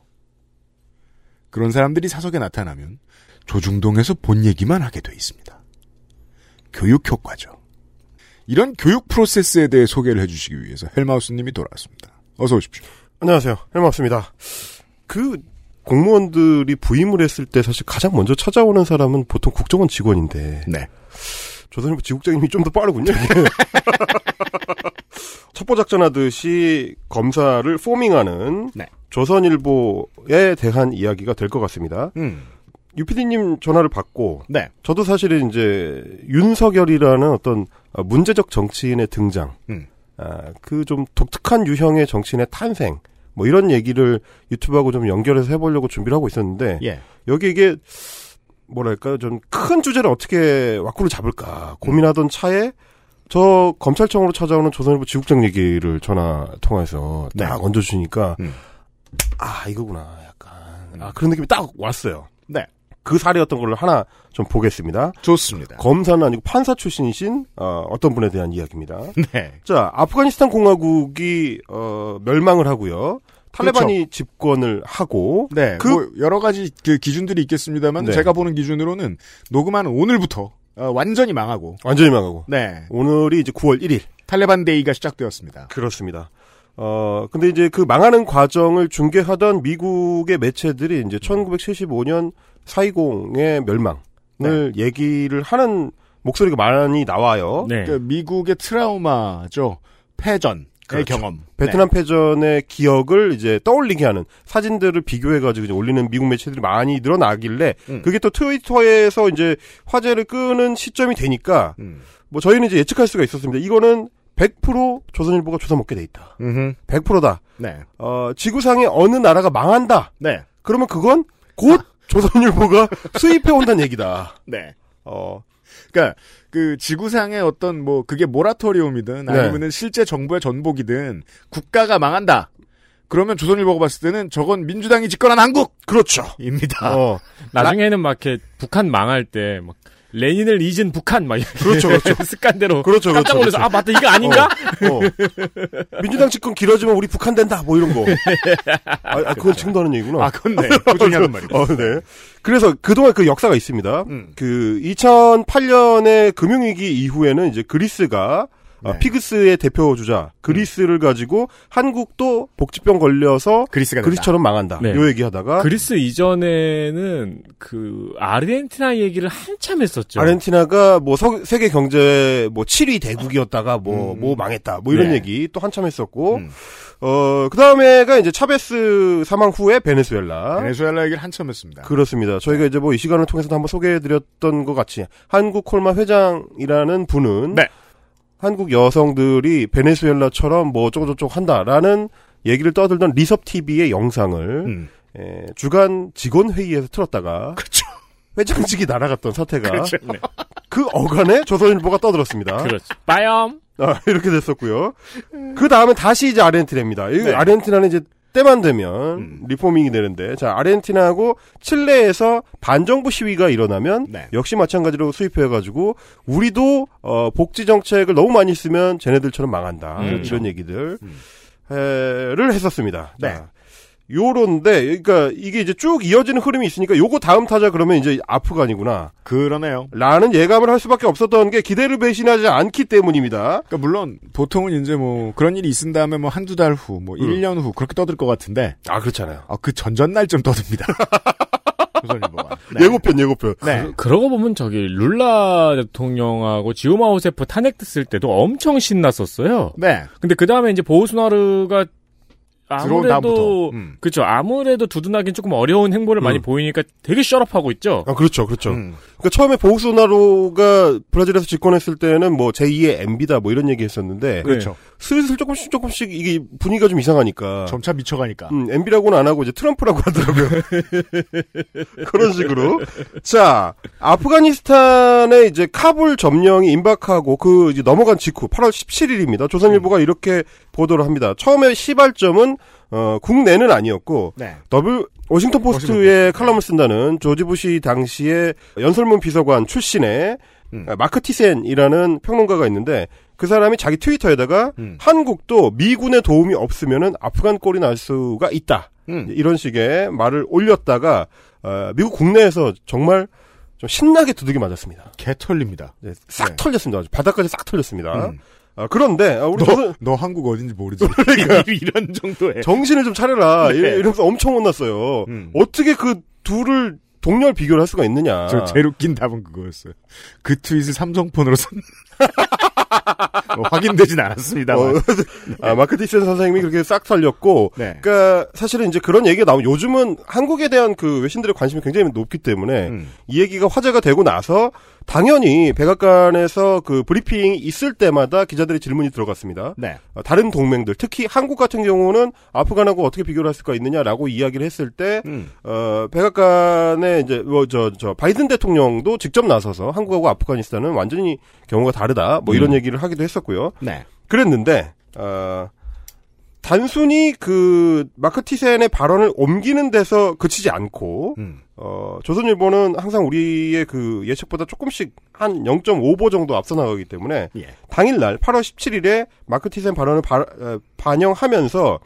그런 사람들이 사석에 나타나면 조중동에서 본 얘기만 하게 돼 있습니다. 교육 효과죠. 이런 교육 프로세스에 대해 소개를 해주시기 위해서 헬마우스님이 돌아왔습니다. 어서 오십시오. 안녕하세요. 헬마우스입니다. 그 공무원들이 부임을 했을 때 사실 가장 먼저 찾아오는 사람은 보통 국정원 직원인데. 네. 조선일보 지국장님이 좀 더 빠르군요. 첩보작전 하듯이 검사를 포밍하는 네. 조선일보에 대한 이야기가 될 것 같습니다. 음. 유피디님 전화를 받고 네. 저도 사실은 이제 윤석열이라는 어떤 문제적 정치인의 등장, 음. 아, 그 좀 독특한 유형의 정치인의 탄생, 뭐 이런 얘기를 유튜브하고 좀 연결해서 해보려고 준비를 하고 있었는데 예. 여기 이게 뭐랄까요, 좀 큰 주제를 어떻게 와꾸를 잡을까 고민하던 차에 저 검찰청으로 찾아오는 조선일보 지국장 얘기를 전화 통화해서 네. 딱 얹어주니까 음. 아 이거구나 약간 아 그런 느낌이 딱 왔어요. 네. 그 사례였던 걸로 하나 좀 보겠습니다. 좋습니다. 검사는 아니고 판사 출신이신 어, 어떤 분에 대한 이야기입니다. 네. 자, 아프가니스탄 공화국이 어, 멸망을 하고요. 탈레반이 집권을 하고 네. 그 뭐 여러 가지 그 기준들이 있겠습니다만 네. 제가 보는 기준으로는 녹음하는 오늘부터 어, 완전히 망하고 완전히 망하고 네. 오늘이 이제 9월 1일 탈레반 데이가 시작되었습니다. 그렇습니다. 어, 근데 이제 그 망하는 과정을 중계하던 미국의 매체들이 이제 1975년 4.20의 멸망을 얘기를 하는 목소리가 많이 나와요. 네. 그 미국의 트라우마죠. 패전의 그렇죠. 경험. 베트남 패전의 기억을 이제 떠올리게 하는 사진들을 비교해가지고 이제 올리는 미국 매체들이 많이 늘어나길래 음. 그게 또 트위터에서 이제 화제를 끄는 시점이 되니까 음. 뭐 저희는 이제 예측할 수가 있었습니다. 이거는 100% 조선일보가 조사 먹게 돼 있다. 음흠. 100%다. 네. 어, 지구상의 어느 나라가 망한다. 네. 그러면 그건 곧 조선일보가 수입해 온다는 얘기다. 네. 어, 그러니까 그 지구상의 어떤 뭐 그게 모라토리움이든 네. 아니면은 실제 정부의 전복이든 국가가 망한다. 그러면 조선일보가 봤을 때는 저건 민주당이 집권한 한국. 그렇죠. 입니다. 어, 나중에는 막 이렇게 북한 망할 때 막 레닌을 잊은 북한 막 이렇게 그렇죠, 그렇죠. 습관대로 그렇죠, 깜짝 그렇죠, 놀라서 그렇죠. 아 맞다 이거 아닌가? 어. 민주당 집권 길어지면 우리 북한 된다. 뭐 이런 거. 아, 아, 그건 지금도 하는 얘기구나. 아, 그건 네. 꾸준히 하는 말이죠. 어, 네. 그래서 그동안 그 역사가 있습니다. 음. 그 2008년의 금융위기 이후에는 이제 그리스가 어, 네. 피그스의 대표 주자 그리스를 가지고 한국도 복지병 걸려서 그리스가. 그리스처럼 망한다. 네. 요 얘기하다가 그리스 이전에는 그 아르헨티나 얘기를 한참 했었죠. 아르헨티나가 뭐 서- 세계 경제 뭐 7위 대국이었다가 뭐뭐 망했다. 뭐 이런 네. 얘기 또 한참 했었고 음. 어 그 다음에가 이제 차베스 사망 후에 베네수엘라. 베네수엘라 얘기를 한참 했습니다. 그렇습니다. 저희가 이제 뭐 이 시간을 통해서도 한번 소개해드렸던 것 같이 한국 콜마 회장이라는 분은 네. 한국 여성들이 베네수엘라처럼 뭐 어쩌고저쩌고 한다라는 얘기를 떠들던 리섭 TV의 영상을 음. 에, 주간 직원 회의에서 틀었다가 그렇죠. 회장직이 날아갔던 사태가 그렇죠. 네. 그 어간에 조선일보가 떠들었습니다. 그렇죠. 빠염. 아, 이렇게 됐었고요. 그 다음에 다시 이제 아르헨티나입니다. 이 네. 아르헨티나는 이제 때만 되면 음. 리포밍이 되는데 자 아르헨티나하고 칠레에서 반정부 시위가 일어나면 네. 역시 마찬가지로 수입해가지고 우리도 어, 복지 정책을 너무 많이 쓰면 쟤네들처럼 망한다 음. 이런 얘기들 음. 를 했었습니다. 네. 자, 요런데 그러니까 이게 이제 쭉 이어지는 흐름이 있으니까 요거 다음 타자 그러면 이제 아프간이구나. 그러네요. 라는 예감을 할 수밖에 없었던 게 기대를 배신하지 않기 때문입니다. 그러니까 물론 보통은 이제 뭐 그런 일이 있은 다음에 뭐 한두 달 후, 뭐 음. 1년 후 그렇게 떠들 것 같은데 아 그렇잖아요. 아, 그 전전날 좀 떠듭니다. 조선일보가. 예고편 예고편. 네. 그, 러고 보면 저기 룰라 대통령하고 지오마우세프 탄핵 됐을 때도 엄청 신났었어요. 네. 근데 그 다음에 이제 보우스나르가. 아무래도 음. 그렇죠. 아무래도 두둔하기는 조금 어려운 행보를 많이 음. 보이니까 되게 셔럽하고 있죠. 아 그렇죠, 그렇죠. 음. 그러니까 처음에 보우소나로가 브라질에서 집권했을 때는 뭐 제2의 MB다 뭐 이런 얘기했었는데 그렇죠. 슬슬 조금씩 조금씩 이게 분위기가 좀 이상하니까 점차 미쳐가니까. 음, MB라고는 안 하고 이제 트럼프라고 하더라고요. 그런 식으로. 자, 아프가니스탄의 이제 카불 점령이 임박하고 그 이제 넘어간 직후 8월 17일입니다. 조선일보가 이렇게 보도를 합니다. 처음에 시발점은 어, 국내는 아니었고 네. 더 워싱턴 포스트에 칼럼을 쓴다는 조지 부시 당시의 연설문 비서관 출신의 음. 아, 마크 티센이라는 평론가가 있는데 그 사람이 자기 트위터에다가 음. 한국도 미군의 도움이 없으면은 아프간 꼴이 날 수가 있다. 음. 이런 식의 말을 올렸다가 어, 미국 국내에서 정말 좀 신나게 두들겨 맞았습니다. 개 털립니다. 네, 싹 네. 털렸습니다. 바닥까지 싹 털렸습니다. 음. 아, 그런데 아, 우리 너, 조선- 너 한국 어딘지 모르지. 그러니까. 이런 정도의. 정신을 좀 차려라. 네. 이러- 이러면서 엄청 혼났어요. 음. 어떻게 그 둘을 동렬 비교를 할 수가 있느냐. 저 제일 웃긴 답은 그거였어요. 그 트윗을 삼성폰으로 썼. 뭐 확인되진 않았습니다. 어, 아, 마크 티센 선생님이 그렇게 싹 털렸고, 네. 그러니까 사실은 이제 그런 얘기가 나오면 요즘은 한국에 대한 그 외신들의 관심이 굉장히 높기 때문에 음. 이 얘기가 화제가 되고 나서 당연히 백악관에서 그 브리핑이 있을 때마다 기자들의 질문이 들어갔습니다. 네. 어, 다른 동맹들, 특히 한국 같은 경우는 아프간하고 어떻게 비교를 할 수가 있느냐라고 이야기를 했을 때, 음. 어, 백악관에 이제 뭐 저 저 바이든 대통령도 직접 나서서 한국하고 아프가니스탄은 완전히 경우가 다르다. 뭐 이런 음. 얘기를 하기도 했었고요. 네. 그랬는데 어, 단순히 그 마크 티센의 발언을 옮기는 데서 그치지 않고 음. 어, 조선일보는 항상 우리의 그 예측보다 조금씩 한 0.5보 정도 앞서 나가기 때문에 예. 당일날 8월 17일에 마크 티센 발언을 바- 어, 반영하면서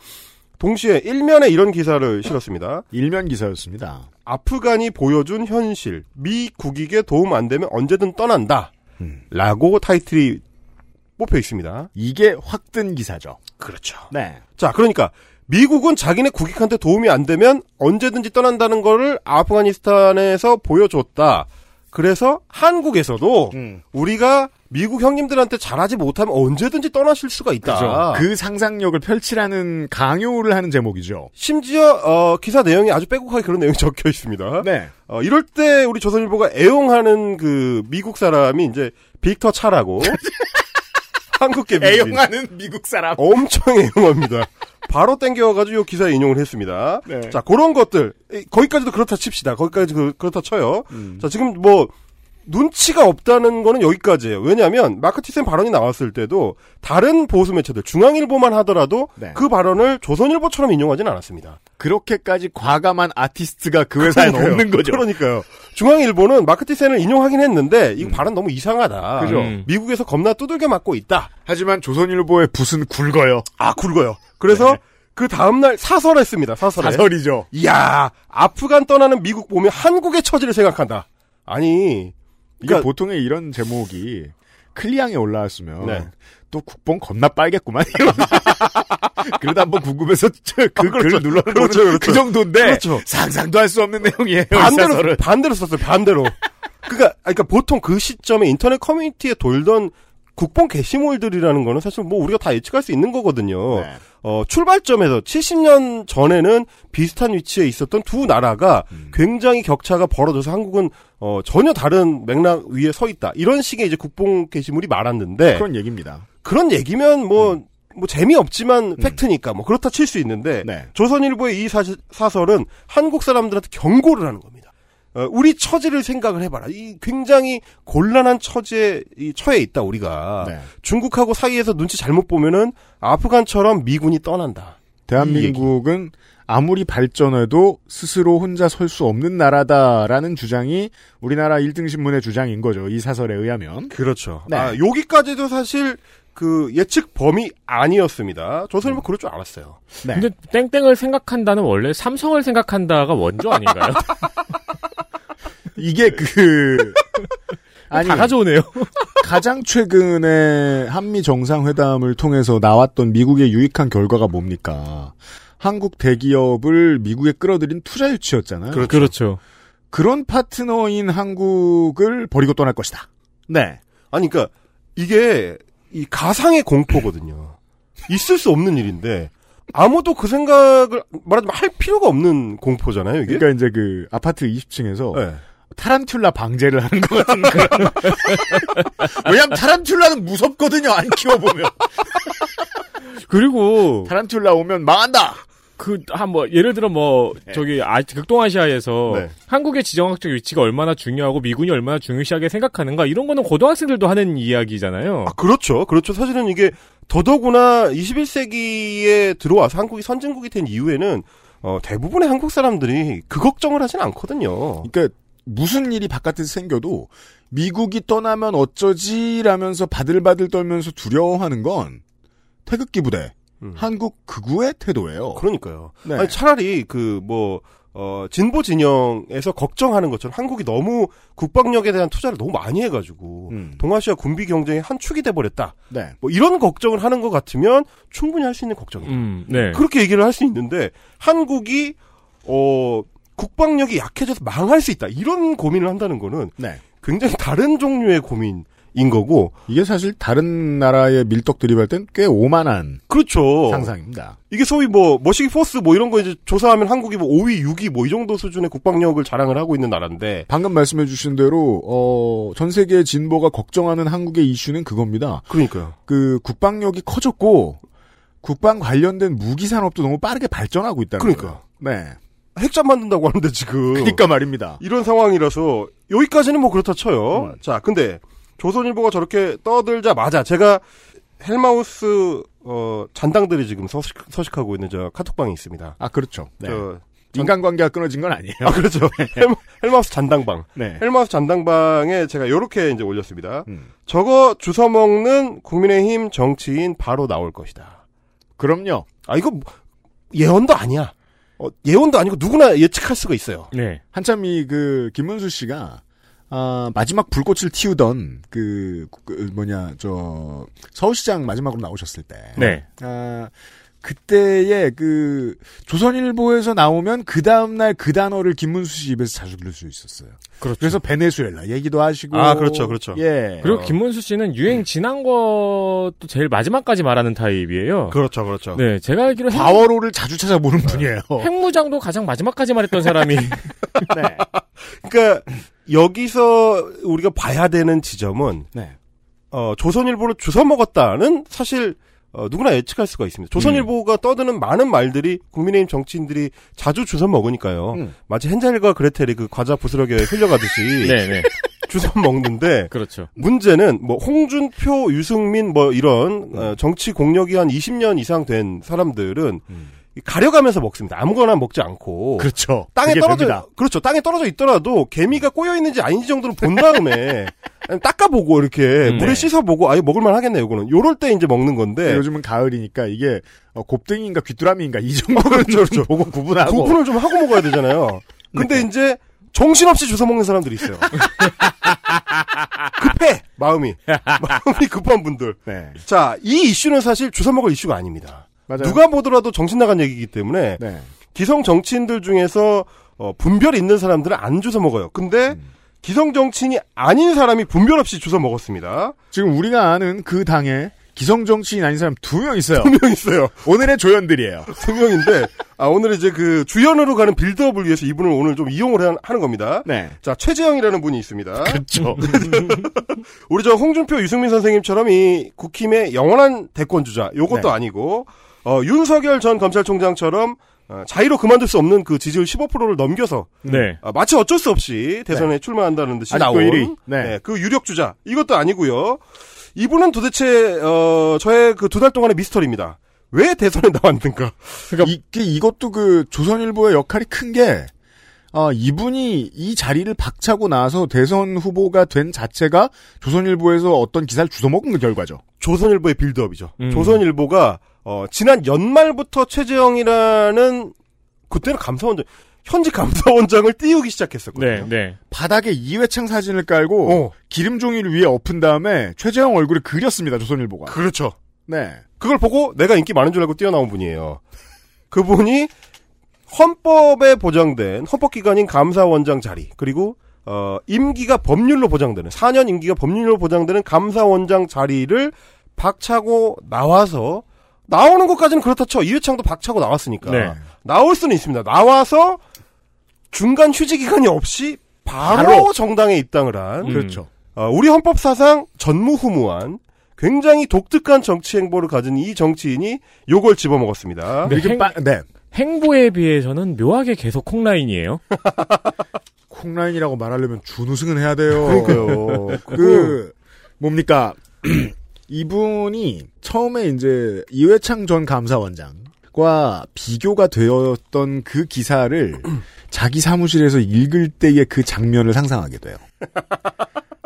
동시에 일면에 이런 기사를 실었습니다. 일면 기사였습니다. 아프간이 보여준 현실, 미 국익에 도움 안 되면 언제든 떠난다. 음. 라고 타이틀이 뽑혀 있습니다. 이게 확 뜬 기사죠. 그렇죠. 네. 자, 그러니까 미국은 자기네 국익한테 도움이 안 되면 언제든지 떠난다는 거를 아프가니스탄에서 보여줬다. 그래서 한국에서도 음. 우리가 미국 형님들한테 잘하지 못하면 언제든지 떠나실 수가 있다. 그죠. 그 상상력을 펼치라는 강요를 하는 제목이죠. 심지어 어, 기사 내용이 아주 빼곡하게 그런 내용이 적혀 있습니다. 네. 어, 이럴 때 우리 조선일보가 애용하는 그 미국 사람이 이제 빅터 차라고 한국계 미국인. 애용하는 미국 사람. 엄청 애용합니다. 바로 땡겨가지고 이 기사에 인용을 했습니다. 네. 자, 그런 것들. 이- 거기까지도 그렇다 칩시다. 거기까지 그, 그렇다 쳐요. 음. 자, 지금 뭐, 눈치가 없다는 거는 여기까지예요. 왜냐하면 마크 티센 발언이 나왔을 때도 다른 보수 매체들 중앙일보만 하더라도 네. 그 발언을 조선일보처럼 인용하진 않았습니다. 그렇게까지 과감한 아티스트가 그 그러니까요. 없는 거죠. 그러니까요. 중앙일보는 마크 티센을 인용하긴 했는데 이거 발언 너무 이상하다. 그죠. 음. 미국에서 겁나 두들겨 맞고 있다. 하지만 조선일보의 붓은 굵어요. 아 굵어요. 그래서 네. 그 다음날 사설했습니다. 사설에. 사설이죠. 이야, 아프간 떠나는 미국 보면 한국의 처지를 생각한다. 아니, 이게 그러니까 보통의 이런 제목이 클리앙에 올라왔으면 네. 또 국뽕 겁나 빨겠구만. 그러다 한번 궁금해서 저- 그 글을 눌러보는 그렇죠, 그렇죠. 그 정도인데 그렇죠. 상상도 할 수 없는 내용이에요. 이 반대로. 반대로 썼어요. 반대로. 그러니까 그러니까 보통 그 시점에 인터넷 커뮤니티에 돌던 국뽕 게시물들이라는 거는 사실 뭐 우리가 다 예측할 수 있는 거거든요. 네. 어, 출발점에서 70년 전에는 비슷한 위치에 있었던 두 나라가 음. 굉장히 격차가 벌어져서 한국은 어, 전혀 다른 맥락 위에 서 있다. 이런 식의 이제 국뽕 게시물이 많았는데 그런 얘기입니다. 그런 얘기면 뭐, 뭐 재미없지만 팩트니까 뭐 그렇다 칠 수 있는데 네. 조선일보의 이 사, 사설은 한국 사람들한테 경고를 하는 겁니다. 어, 우리 처지를 생각을 해봐라. 이 굉장히 곤란한 처지에 이 처해 있다 우리가 네. 중국하고 사이에서 눈치 잘못 보면은 아프간처럼 미군이 떠난다. 대한민국은 아무리 발전해도 스스로 혼자 설 수 없는 나라다라는 주장이 우리나라 1등 신문의 주장인 거죠. 이 사설에 의하면. 그렇죠. 네. 아, 여기까지도 사실 그 예측 범위 아니었습니다. 조선일보 그럴 줄 알았어요. 네. 근데 땡땡을 생각한다는 원래 삼성을 생각한다가 원조 아닌가요? 이게 그 아니 다 가져오네요. 가장 최근에 한미 정상회담을 통해서 나왔던 미국의 유익한 결과가 뭡니까? 한국 대기업을 미국에 끌어들인 투자 유치였잖아요. 그렇죠. 그렇죠. 그런 파트너인 한국을 버리고 떠날 것이다. 네. 아니, 그니까, 이게, 이 가상의 공포거든요. 있을 수 없는 일인데, 아무도 그 생각을, 말하자면 할 필요가 없는 공포잖아요, 이게? 그러니까 이제 그 아파트 20층에서 네. 타란툴라 방제를 하는 것 같은 그런. 왜냐면 타란툴라는 무섭거든요, 안 키워보면. 그리고 타란툴라 오면 망한다! 그한뭐 예를 들어 뭐 저기 아 극동아시아에서 네. 한국의 지정학적 위치가 얼마나 중요하고 미군이 얼마나 중요시하게 생각하는가 이런 거는 고등학생들도 하는 이야기잖아요. 아, 그렇죠. 그렇죠. 사실은 이게, 더더구나 21세기에 들어와서 한국이 선진국이 된 이후에는, 어, 대부분의 한국 사람들이 그 걱정을 하진 않거든요. 그러니까 무슨 일이 바깥에서 생겨도 미국이 떠나면 어쩌지라면서 바들바들 떨면서 두려워하는 건 태극기 부대, 한국 극우의 태도예요. 그러니까요. 네. 아니, 차라리 그, 뭐, 어, 진보 진영에서 걱정하는 것처럼 한국이 너무 국방력에 대한 투자를 너무 많이 해가지고, 동아시아 군비 경쟁의 한 축이 돼버렸다. 네. 뭐 이런 걱정을 하는 것 같으면 충분히 할 수 있는 걱정이에요. 음, 네. 그렇게 얘기를 할 수 있는데, 한국이, 어, 국방력이 약해져서 망할 수 있다. 이런 고민을 한다는 거는 네. 굉장히 다른 종류의 고민 인 거고. 이게 사실 다른 나라의 밀떡 드립할 땐 꽤 오만한 그렇죠. 상상입니다. 이게 소위 뭐 머시기 포스 뭐 이런 거 이제 조사하면 한국이 뭐 5위, 6위 뭐 이 정도 수준의 국방력을 자랑을 하고 있는 나라인데 방금 말씀해 주신 대로 어, 전 세계 진보가 걱정하는 한국의 이슈는 그겁니다. 그러니까요. 그 국방력이 커졌고 국방 관련된 무기 산업도 너무 빠르게 발전하고 있다는 그러니까요. 거예요. 네. 핵잠 만든다고 하는데 지금 그러니까 말입니다. 이런 상황이라서 여기까지는 뭐 그렇다 쳐요. 자, 근데 조선일보가 저렇게 떠들자마자 제가 헬마우스 어, 잔당들이 지금 서식, 서식하고 있는 저 카톡방이 있습니다. 아 그렇죠. 네. 저, 인간관계가 끊어진 건 아니에요. 아, 그렇죠. 헬마, 헬마우스 잔당방. 네. 헬마우스 잔당방에 제가 요렇게 이제 올렸습니다. 음. 저거 주워 먹는 국민의힘 정치인 바로 나올 것이다. 그럼요. 아, 이거 뭐 예언도 아니야. 어, 예언도 아니고 누구나 예측할 수가 있어요. 네. 한참 이 그 김문수 씨가 아, 마지막 불꽃을 튀우던 그, 그 뭐냐 저 서울시장 마지막으로 나오셨을 때, 네. 아, 그때의 그 조선일보에서 나오면 그 다음 날 그 단어를 김문수 씨 입에서 자주 들을 수 있었어요. 그렇죠. 그래서 베네수엘라 얘기도 하시고, 아, 그렇죠, 그렇죠. 예. 그리고 김문수 씨는 유행 지난 것도 제일 마지막까지 말하는 타입이에요. 그렇죠, 그렇죠. 네, 제가 알기로 핵, 과거로를 자주 찾아보는 분이에요. 핵무장도 가장 마지막까지 말했던 사람이 네. 그러니까 여기서 우리가 봐야 되는 지점은 네. 어, 조선일보를 주워 먹었다는 사실 어, 누구나 예측할 수가 있습니다. 조선일보가 떠드는 많은 말들이 국민의힘 정치인들이 자주 주워 먹으니까요. 음. 마치 헨젤과 그레텔이 그 과자 부스러기에 흘려가듯이 네, 네. 주워 먹는데 그렇죠. 문제는 뭐 홍준표, 유승민 뭐 이런 어, 정치 공력이 한 20년 이상 된 사람들은 가려가면서 먹습니다. 아무거나 먹지 않고 그렇죠. 땅에 떨어져 됩니다. 그렇죠. 땅에 떨어져 있더라도 개미가 꼬여 있는지 아닌지 정도는 본 다음에 닦아보고 이렇게 음, 물에 네. 씻어보고 아예 먹을만 하겠네 요거는 요럴 때 이제 먹는 건데 요즘은 가을이니까 이게 어, 곱등인가 귀뚜라미인가 이 정도는 좀 보고 구분하고 구분을 좀 하고 먹어야 되잖아요. 근데 이제 정신없이 주워 먹는 사람들이 있어요. 급해 마음이 마음이 급한 분들. 네. 자, 이 이슈는 사실 주워 먹을 이슈가 아닙니다. 맞아요. 누가 보더라도 정신 나간 얘기이기 때문에 네. 기성 정치인들 중에서 어, 분별 있는 사람들은 안 주워 먹어요. 근데 음. 기성 정치인이 아닌 사람이 분별 없이 주워 먹었습니다. 지금 우리가 아는 그 당에 기성 정치인 아닌 사람 두 명 있어요. 두 명 있어요. 오늘의 조연들이에요. 두 명인데 아 오늘 이제 그 주연으로 가는 빌드업을 위해서 이분을 오늘 좀 이용을 하- 하는 겁니다. 네. 자 최재형이라는 분이 있습니다. 그렇죠. 우리 저 홍준표 유승민 선생님처럼 이 국힘의 영원한 대권 주자 요것도 네. 아니고 어, 윤석열 전 검찰총장처럼 어, 자의로 그만둘 수 없는 그 지지율 15%를 넘겨서 네. 아, 마치 어쩔 수 없이 대선에 출마한다는 듯이 아직도 나온 1위. 네. 네, 그 유력 주자 이것도 아니고요. 이분은 도대체 어, 저의 그 두 달 동안의 미스터리입니다. 왜 대선에 나왔는가? 그러니까 이게 이것도 그 조선일보의 역할이 큰 게 어, 이분이 이 자리를 박차고 나서 대선 후보가 된 자체가 조선일보에서 어떤 기사를 주워먹은 결과죠. 조선일보의 빌드업이죠. 음. 조선일보가 어, 지난 연말부터 최재형이라는 그때는 감사원장 현직 감사원장을 띄우기 시작했었거든요. 네, 네. 바닥에 이회창 사진을 깔고 어. 기름 종이를 위에 엎은 다음에 최재형 얼굴을 그렸습니다. 조선일보가. 그렇죠. 네. 그걸 보고 내가 인기 많은 줄 알고 뛰어나온 분이에요. 그분이 헌법에 보장된 헌법기관인 감사원장 자리 그리고 어, 임기가 법률로 보장되는 4년 임기가 법률로 보장되는 감사원장 자리를 박차고 나와서 나오는 것까지는 그렇다 쳐 이회창도 박차고 나왔으니까 네. 나올 수는 있습니다. 나와서 중간 휴지 기간이 없이 바로, 바로. 정당에 입당을 한 음. 그렇죠. 어, 우리 헌법 사상 전무후무한 굉장히 독특한 정치 행보를 가진 이 정치인이 요걸 집어먹었습니다. 네. 행- 빠, 네. 행보에 비해서는 묘하게 계속 콩라인이에요. 콩라인이라고 말하려면 준우승은 해야 돼요. 그러니까요. 그 뭡니까 이분이 처음에 이제 이회창 전 감사원장과 비교가 되었던 그 기사를 자기 사무실에서 읽을 때의 그 장면을 상상하게 돼요.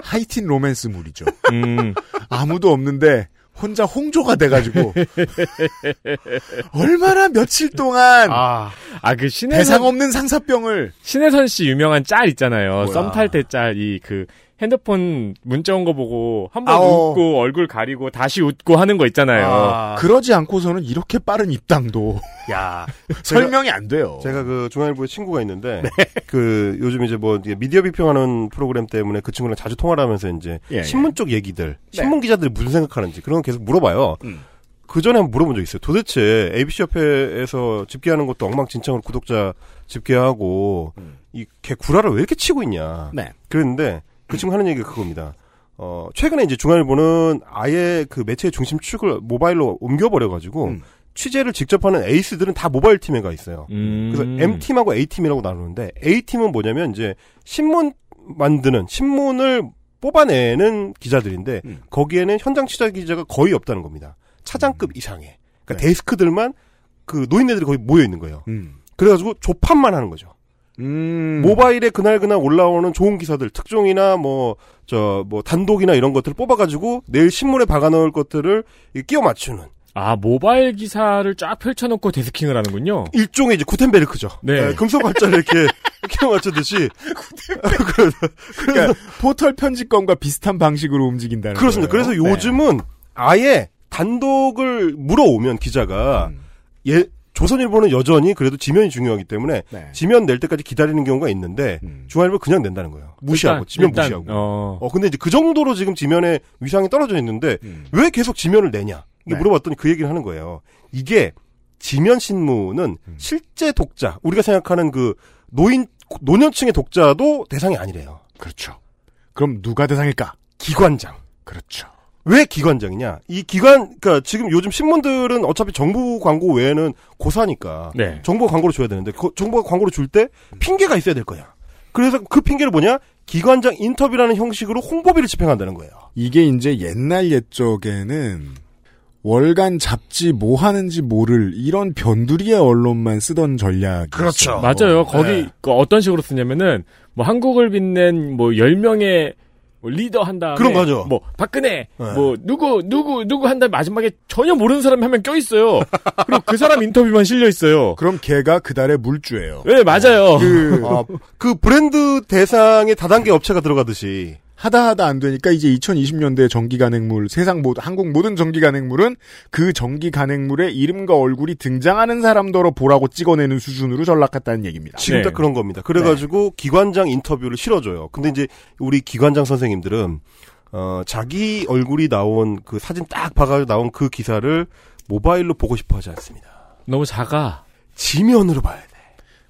하이틴 로맨스물이죠. 음. 아무도 없는데 혼자 홍조가 돼가지고 얼마나 며칠 동안 아, 아, 그 신혜선, 대상 없는 상사병을 신혜선 씨 유명한 짤 있잖아요. 썸 탈 때 짤, 이 그, 핸드폰 문자 온 거 보고 한 번. 웃고 얼굴 가리고 다시 웃고 하는 거 있잖아요. 아, 그러지 않고서는 이렇게 빠른 입당도 야. 설명이 안 돼요. 제가 그 중앙일보에 친구가 있는데 그 요즘 이제 뭐 미디어 비평하는 프로그램 때문에 그 친구랑 자주 통화를 하면서 이제 예, 예. 신문 쪽 얘기들, 신문 기자들이 무슨 생각하는지 그런 거 계속 물어봐요. 음. 그 전에 한번 물어본 적 있어요. 도대체 ABC 협회에서 집계하는 것도 엉망진창으로 구독자 집계하고 이개 구라를 왜 이렇게 치고 있냐. 네. 그랬는데 그 친구 하는 얘기가 그겁니다. 어, 최근에 이제 중앙일보는 아예 그 매체의 중심축을 모바일로 옮겨버려가지고 음. 취재를 직접 하는 에이스들은 다 모바일 팀에 가 있어요. 음. 그래서 M팀하고 A팀이라고 나누는데 A팀은 뭐냐면 이제 신문 만드는 신문을 뽑아내는 기자들인데 음. 거기에는 현장 취재 기자가 거의 없다는 겁니다. 차장급 이상의. 그러니까 네. 데스크들만 그 노인네들이 거의 모여 있는 거예요. 음. 그래가지고 조판만 하는 거죠. 음. 모바일에 그날그날 올라오는 좋은 기사들, 특종이나 뭐, 저, 뭐, 단독이나 이런 것들을 뽑아가지고 내일 신문에 박아놓을 것들을 끼워 맞추는 아, 모바일 기사를 쫙 펼쳐놓고 데스킹을 하는군요. 일종의 이제 구텐베르크죠. 네. 금속 활자를 이렇게 끼워 맞추듯이. 그러니까 포털 편집권과 비슷한 방식으로 움직인다는 그렇습니다. 거예요. 그래서 네. 요즘은 아예 단독을 물어오면 기자가 음. 예 조선일보는 여전히 그래도 지면이 중요하기 때문에 네. 지면 낼 때까지 기다리는 경우가 있는데 음. 중앙일보 그냥 낸다는 거예요. 무시하고 일단- 지면 일단, 무시하고. 어. 어 근데 이제 그 정도로 지금 지면의 위상이 떨어져 있는데 음. 왜 계속 지면을 내냐? 이게 네. 물어봤더니 그 얘기를 하는 거예요. 이게 지면 신문은 음. 실제 독자 우리가 생각하는 그 노인 노년층의 독자도 대상이 아니래요. 그렇죠. 그럼 누가 대상일까? 기관장. 그렇죠. 왜 기관장이냐? 이 기관, 그니까 지금 요즘 신문들은 어차피 정부 광고 외에는 고사니까. 네. 정부가 광고를 줘야 되는데, 그 정부가 광고를 줄 때 핑계가 있어야 될 거야. 그래서 그 핑계를 뭐냐? 기관장 인터뷰라는 형식으로 홍보비를 집행한다는 거예요. 이게 이제 옛날 옛적에는 월간 잡지 뭐 하는지 모를 이런 변두리의 언론만 쓰던 전략이 그렇죠. 맞아요. 거기 네. 그 어떤 식으로 쓰냐면은 뭐 한국을 빛낸 뭐 10명의 리더 한 다음에 그런 거죠. 뭐 박근혜 네. 뭐 누구 누구 누구 한 다음에 마지막에 전혀 모르는 사람이 한 명 껴 있어요. 그리고 그 사람 인터뷰만 실려 있어요. 그럼 걔가 그 달의 물주예요. 네, 맞아요. 그 아, 그 브랜드 대상의 다단계 업체가 들어가듯이. 하다 하다 안 되니까 이제 2020년대 전기 간행물 세상 모든 한국 모든 전기 간행물은 그 전기 간행물의 이름과 얼굴이 등장하는 사람더러 보라고 찍어내는 수준으로 전락했다는 얘기입니다. 지금 네. 딱 그런 겁니다. 그래가지고 기관장 인터뷰를 실어줘요. 근데 이제 우리 기관장 선생님들은 어 자기 얼굴이 나온 그 사진 딱 봐가지고 나온 그 기사를 모바일로 보고 싶어하지 않습니다. 너무 작아. 지면으로 봐야 돼.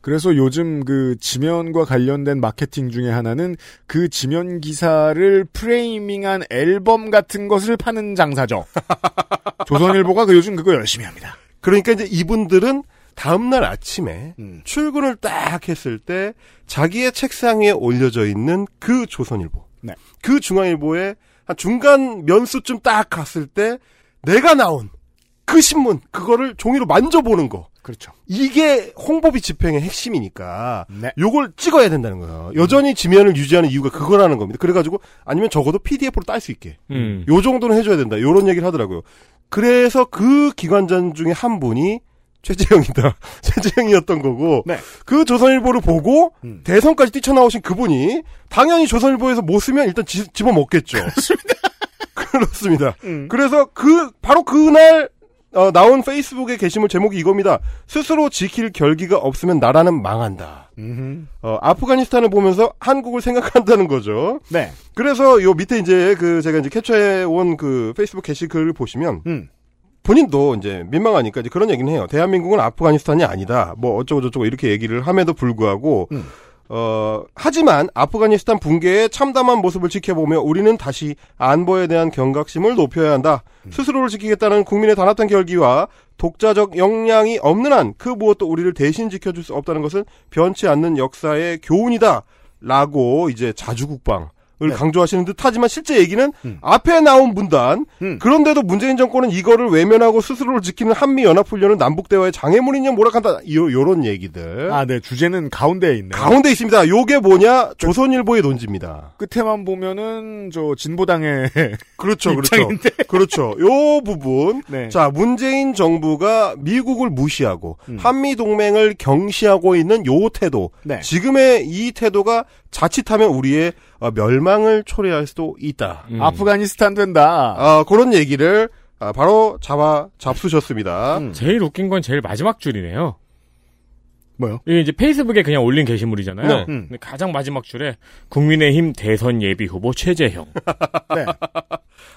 그래서 요즘 그 지면과 관련된 마케팅 중에 하나는 그 지면 기사를 프레이밍한 앨범 같은 것을 파는 장사죠. 조선일보가 그 요즘 그거 열심히 합니다. 그러니까 이제 이분들은 다음날 아침에 음. 출근을 딱 했을 때 자기의 책상에 올려져 있는 그 조선일보, 네. 그 중앙일보에 한 중간 면수쯤 딱 갔을 때 내가 나온 그 신문 그거를 종이로 만져보는 거. 그렇죠. 이게 홍보비 집행의 핵심이니까 네. 요걸 찍어야 된다는 거예요. 여전히 지면을 유지하는 이유가 그거라는 겁니다. 그래가지고 아니면 적어도 PDF로 딸 수 있게 음. 요 정도는 해줘야 된다. 요런 얘기를 하더라고요. 그래서 그 기관장 중에 한 분이 최재형이다. 최재형이었던 거고 네. 그 조선일보를 보고 음. 대선까지 뛰쳐나오신 그분이 당연히 조선일보에서 못 쓰면 일단 지- 집어먹겠죠. 그렇습니다. 음. 그래서 그 바로 그날 어, 나온 페이스북의 게시물 제목이 이겁니다. 스스로 지킬 결기가 없으면 나라는 망한다. 어, 아프가니스탄을 보면서 한국을 생각한다는 거죠. 네. 그래서 요 밑에 이제 그 제가 이제 캡처해 온 그 페이스북 게시글을 보시면 음. 본인도 이제 민망하니까 이제 그런 얘기는 해요. 대한민국은 아프가니스탄이 아니다. 뭐 어쩌고 저쩌고 이렇게 얘기를 함에도 불구하고 음. 어 하지만 아프가니스탄 붕괴의 참담한 모습을 지켜보며 우리는 다시 안보에 대한 경각심을 높여야 한다. 음. 스스로를 지키겠다는 국민의 단합한 결기와 독자적 역량이 없는 한 그 무엇도 우리를 대신 지켜줄 수 없다는 것은 변치 않는 역사의 교훈이다. 라고 이제 자주국방을 네. 강조하시는 듯 하지만 실제 얘기는 음. 앞에 나온 분단 음. 그런데도 문재인 정권은 이거를 외면하고 스스로를 지키는 한미 연합훈련은 남북 대화의 장애물이냐 뭐라한다 요 요런 얘기들 아, 네. 주제는 가운데에 있네요. 가운데 있습니다. 요게 뭐냐 조선일보의 논지입니다. 끝에만 보면은 저 진보당의 그렇죠, 그렇죠. 그렇죠. 요 부분 네. 자 문재인 정부가 미국을 무시하고 음. 한미 동맹을 경시하고 있는 요 태도 네. 지금의 이 태도가 자칫하면 우리의 어, 멸망을 초래할 수도 있다. 음. 아프가니스탄 된다. 아, 그런 얘기를 아, 바로 잡아 잡수셨습니다. 음. 제일 웃긴 건 제일 마지막 줄이네요. 뭐요? 이게 이제 페이스북에 그냥 올린 게시물이잖아요. 네. 음. 근데 가장 마지막 줄에 국민의힘 대선 예비 후보 최재형. 네.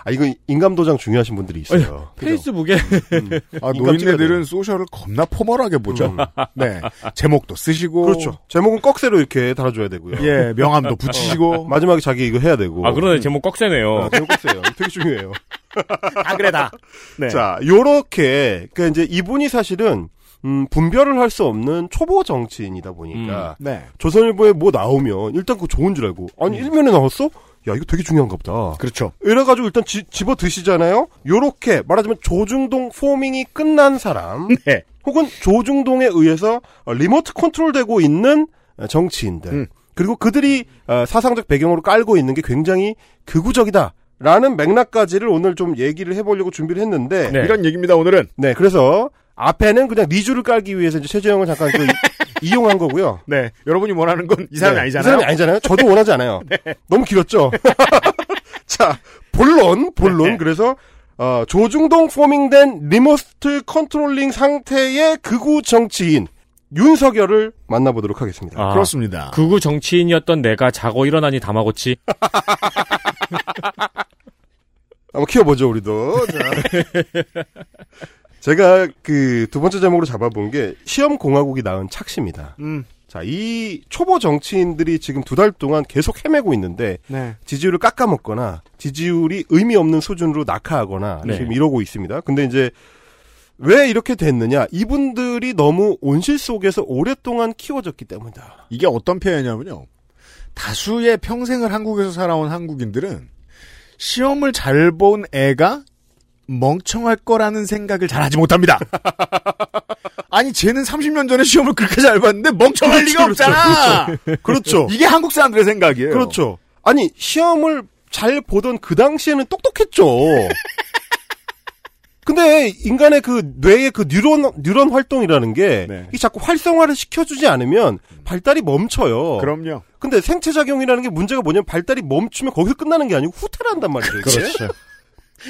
아, 이거 인감도장 중요하신 분들이 있어요. 페이스북에 아, 인감 찍어야 노인네들은. 소셜을 겁나 포멀하게 보죠. 음. 네. 제목도 쓰시고. 그렇죠. 제목은 꺽쇠로 이렇게 달아줘야 되고요. 예, 명함도 붙이시고. 마지막에 자기 이거 해야 되고. 아 그러네 제목 꺽쇠네요. 아, 제목 꺽쇠요. 되게 중요해요. 다 그래, 다. 네. 자, 요렇게, 그 이제 이분이 사실은, 음, 분별을 할 수 없는 초보 정치인이다 보니까, 네. 조선일보에 뭐 나오면 일단 그거 좋은 줄 알고, 아니, 일면에 나왔어? 야, 이거 되게 중요한가 보다. 그렇죠. 이래가지고 일단 지- 집어 드시잖아요? 요렇게, 말하자면 조중동 포밍이 끝난 사람, 네. 혹은 조중동에 의해서 어, 리모트 컨트롤되고 있는 어, 정치인들, 음. 그리고 그들이 어, 사상적 배경으로 깔고 있는 게 굉장히 극우적이다. 라는 맥락까지를 오늘 좀 얘기를 해보려고 준비를 했는데, 네. 이런 얘기입니다, 오늘은. 네, 그래서 앞에는 그냥 리주를 깔기 위해서 이제 최재형을 잠깐 그 이- 이용한 거고요. 네. 여러분이 원하는 건 이 사람이 네, 아니잖아요. 이 사람이 아니잖아요. 저도 원하지 않아요. 너무 길었죠. 자, 본론, 본론. 네. 그래서 어, 조중동 forming된 remote controlling 상태의 극우 정치인 윤석열을 만나보도록 하겠습니다. 아, 그렇습니다. 극우 정치인이었던 내가 자고 일어나니 다마고치. 한번 키워보죠, 우리도. 자. 제가 그 두 번째 제목으로 잡아본 게 시험 공화국이 낳은 착시입니다. 음. 자, 이 초보 정치인들이 지금 두 달 동안 계속 헤매고 있는데 네. 지지율을 깎아먹거나 지지율이 의미 없는 수준으로 낙하하거나 네. 지금 이러고 있습니다. 근데 이제 왜 이렇게 됐느냐? 이분들이 너무 온실 속에서 오랫동안 키워졌기 때문이다. 이게 어떤 표현이냐면요. 다수의 평생을 한국에서 살아온 한국인들은 시험을 잘 본 애가 멍청할 거라는 생각을 잘 하지 못합니다. 아니, 쟤는 30년 전에 시험을 그렇게 잘 봤는데 멍청할 리가 그렇죠, 없잖아! 그렇죠. 이게 한국 사람들의 생각이에요. 그렇죠. 아니, 시험을 잘 보던 그 당시에는 똑똑했죠. 근데 인간의 그 뇌의 그 뉴런 뉴런 활동이라는 게 네. 이 자꾸 활성화를 시켜주지 않으면 발달이 멈춰요. 그럼요. 근데 생체 작용이라는 게 문제가 뭐냐면 발달이 멈추면 거기서 끝나는 게 아니고 후퇴를 한단 말이에요. 그렇죠.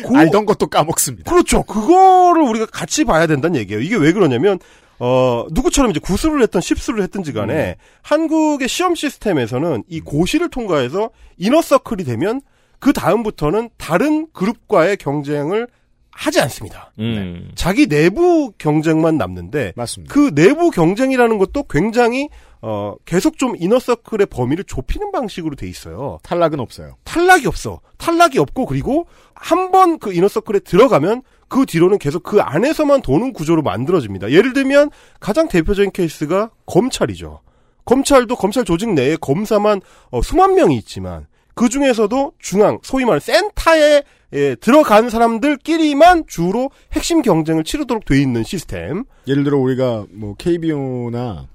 그- 알던 것도 까먹습니다. 그렇죠. 그거를 우리가 같이 봐야 된다는 얘기예요. 이게 왜 그러냐면 어 누구처럼 이제 구수를 했던 십수를 했든지 간에 한국의 시험 시스템에서는 이 고시를 통과해서 이너서클이 되면 그 다음부터는 다른 그룹과의 경쟁을 하지 않습니다. 음. 자기 내부 경쟁만 남는데 맞습니다. 그 내부 경쟁이라는 것도 굉장히 어 계속 좀 이너서클의 범위를 좁히는 방식으로 돼 있어요. 탈락은 없어요. 탈락이 없어. 탈락이 없고 그리고 한 번 그 이너서클에 들어가면 그 뒤로는 계속 그 안에서만 도는 구조로 만들어집니다. 예를 들면 가장 대표적인 케이스가 검찰이죠. 검찰도 검찰 조직 내에 검사만 어, 수만 명이 있지만 그 중에서도 중앙, 소위 말하는 센터에 예, 들어간 사람들끼리만 주로 핵심 경쟁을 치르도록 돼 있는 시스템. 예를 들어 우리가 뭐 KBO나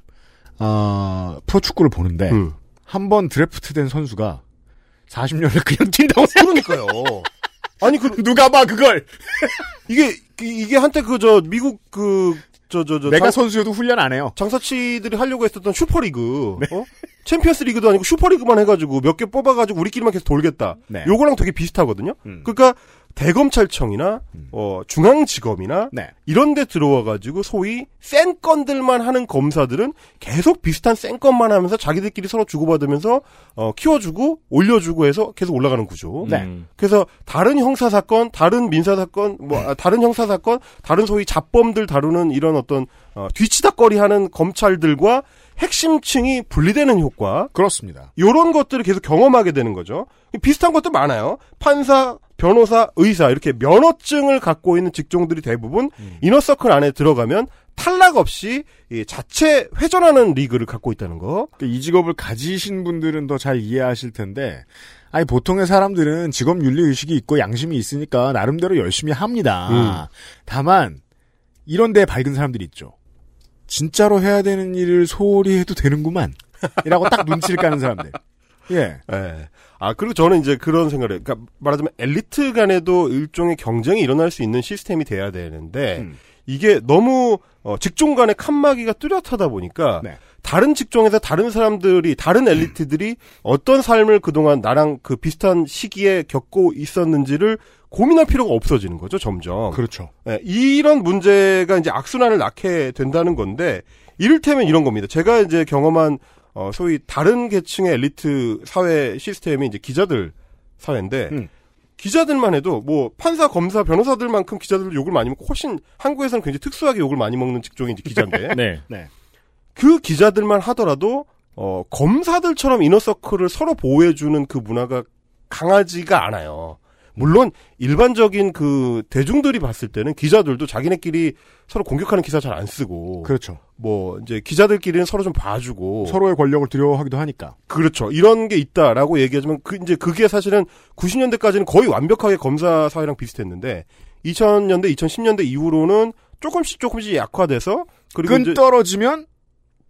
아 프로축구를 보는데 음. 한번 드래프트된 선수가 40년을 그냥 뛴다고 그러니까요. 아니 그 누가 봐 그걸 이게 이게 한때 그 저 미국 그 저 저저 내가 선수여도 훈련 안 해요. 장사치들이 하려고 했었던 슈퍼리그, 어? 챔피언스 리그도 아니고 슈퍼리그만 해가지고 몇 개 뽑아가지고 우리끼리만 계속 돌겠다. 네. 요거랑 되게 비슷하거든요. 음. 그러니까 대검찰청이나 어 중앙지검이나 네. 이런 데 들어와가지고 소위 센 건들만 하는 검사들은 계속 비슷한 센 건만 하면서 자기들끼리 서로 주고받으면서 어 키워주고 올려주고 해서 계속 올라가는 구조. 네. 음. 그래서 다른 형사 사건, 다른 민사 사건, 뭐 아, 다른 형사 사건, 다른 소위 잡범들 다루는 이런 어떤 어, 뒤치다거리하는 검찰들과 핵심층이 분리되는 효과. 그렇습니다. 요런 것들을 계속 경험하게 되는 거죠. 비슷한 것도 많아요. 판사, 변호사, 의사 이렇게 면허증을 갖고 있는 직종들이 대부분 이너서클 안에 들어가면 탈락 없이 이 자체 회전하는 리그를 갖고 있다는 거. 그이 직업을 가지신 분들은 더 잘 이해하실 텐데, 아니 보통의 사람들은 직업 윤리 의식이 있고 양심이 있으니까 나름대로 열심히 합니다. 음. 다만 이런 데에 밝은 사람들이 있죠. 진짜로 해야 되는 일을 소홀히 해도 되는구만. 이라고 딱 눈치를 까는 사람들. 예. 예. 아, 그리고 저는 이제 그런 생각을 해요. 그러니까 말하자면 엘리트 간에도 일종의 경쟁이 일어날 수 있는 시스템이 돼야 되는데, 음. 이게 너무 어, 직종 간의 칸막이가 뚜렷하다 보니까 네. 다른 직종에서 다른 사람들이 다른 엘리트들이 어떤 삶을 그동안 나랑 그 비슷한 시기에 겪고 있었는지를 고민할 필요가 없어지는 거죠 점점. 그렇죠. 예, 이런 문제가 이제 악순환을 낳게 된다는 건데 이를테면 이런 겁니다. 제가 이제 경험한 어, 소위 다른 계층의 엘리트 사회 시스템이 이제 기자들 사회인데 음. 기자들만 해도 뭐 판사, 검사, 변호사들만큼 기자들 욕을 많이 먹고 훨씬 한국에서는 굉장히 특수하게 욕을 많이 먹는 직종이 이제 기자인데 네. 네. 그 기자들만 하더라도 어, 검사들처럼 이너서클을 서로 보호해주는 그 문화가 강하지가 않아요. 물론 일반적인 그 대중들이 봤을 때는 기자들도 자기네끼리 서로 공격하는 기사 잘 안 쓰고 그렇죠. 뭐 이제 기자들끼리는 서로 좀 봐주고 서로의 권력을 두려워하기도 하니까. 그렇죠. 이런 게 있다라고 얘기하지만 그 이제 그게 사실은 90년대까지는 거의 완벽하게 검사 사회랑 비슷했는데 2000년대, 2010년대 이후로는 조금씩 조금씩 약화돼서 그리고 끈 떨어지면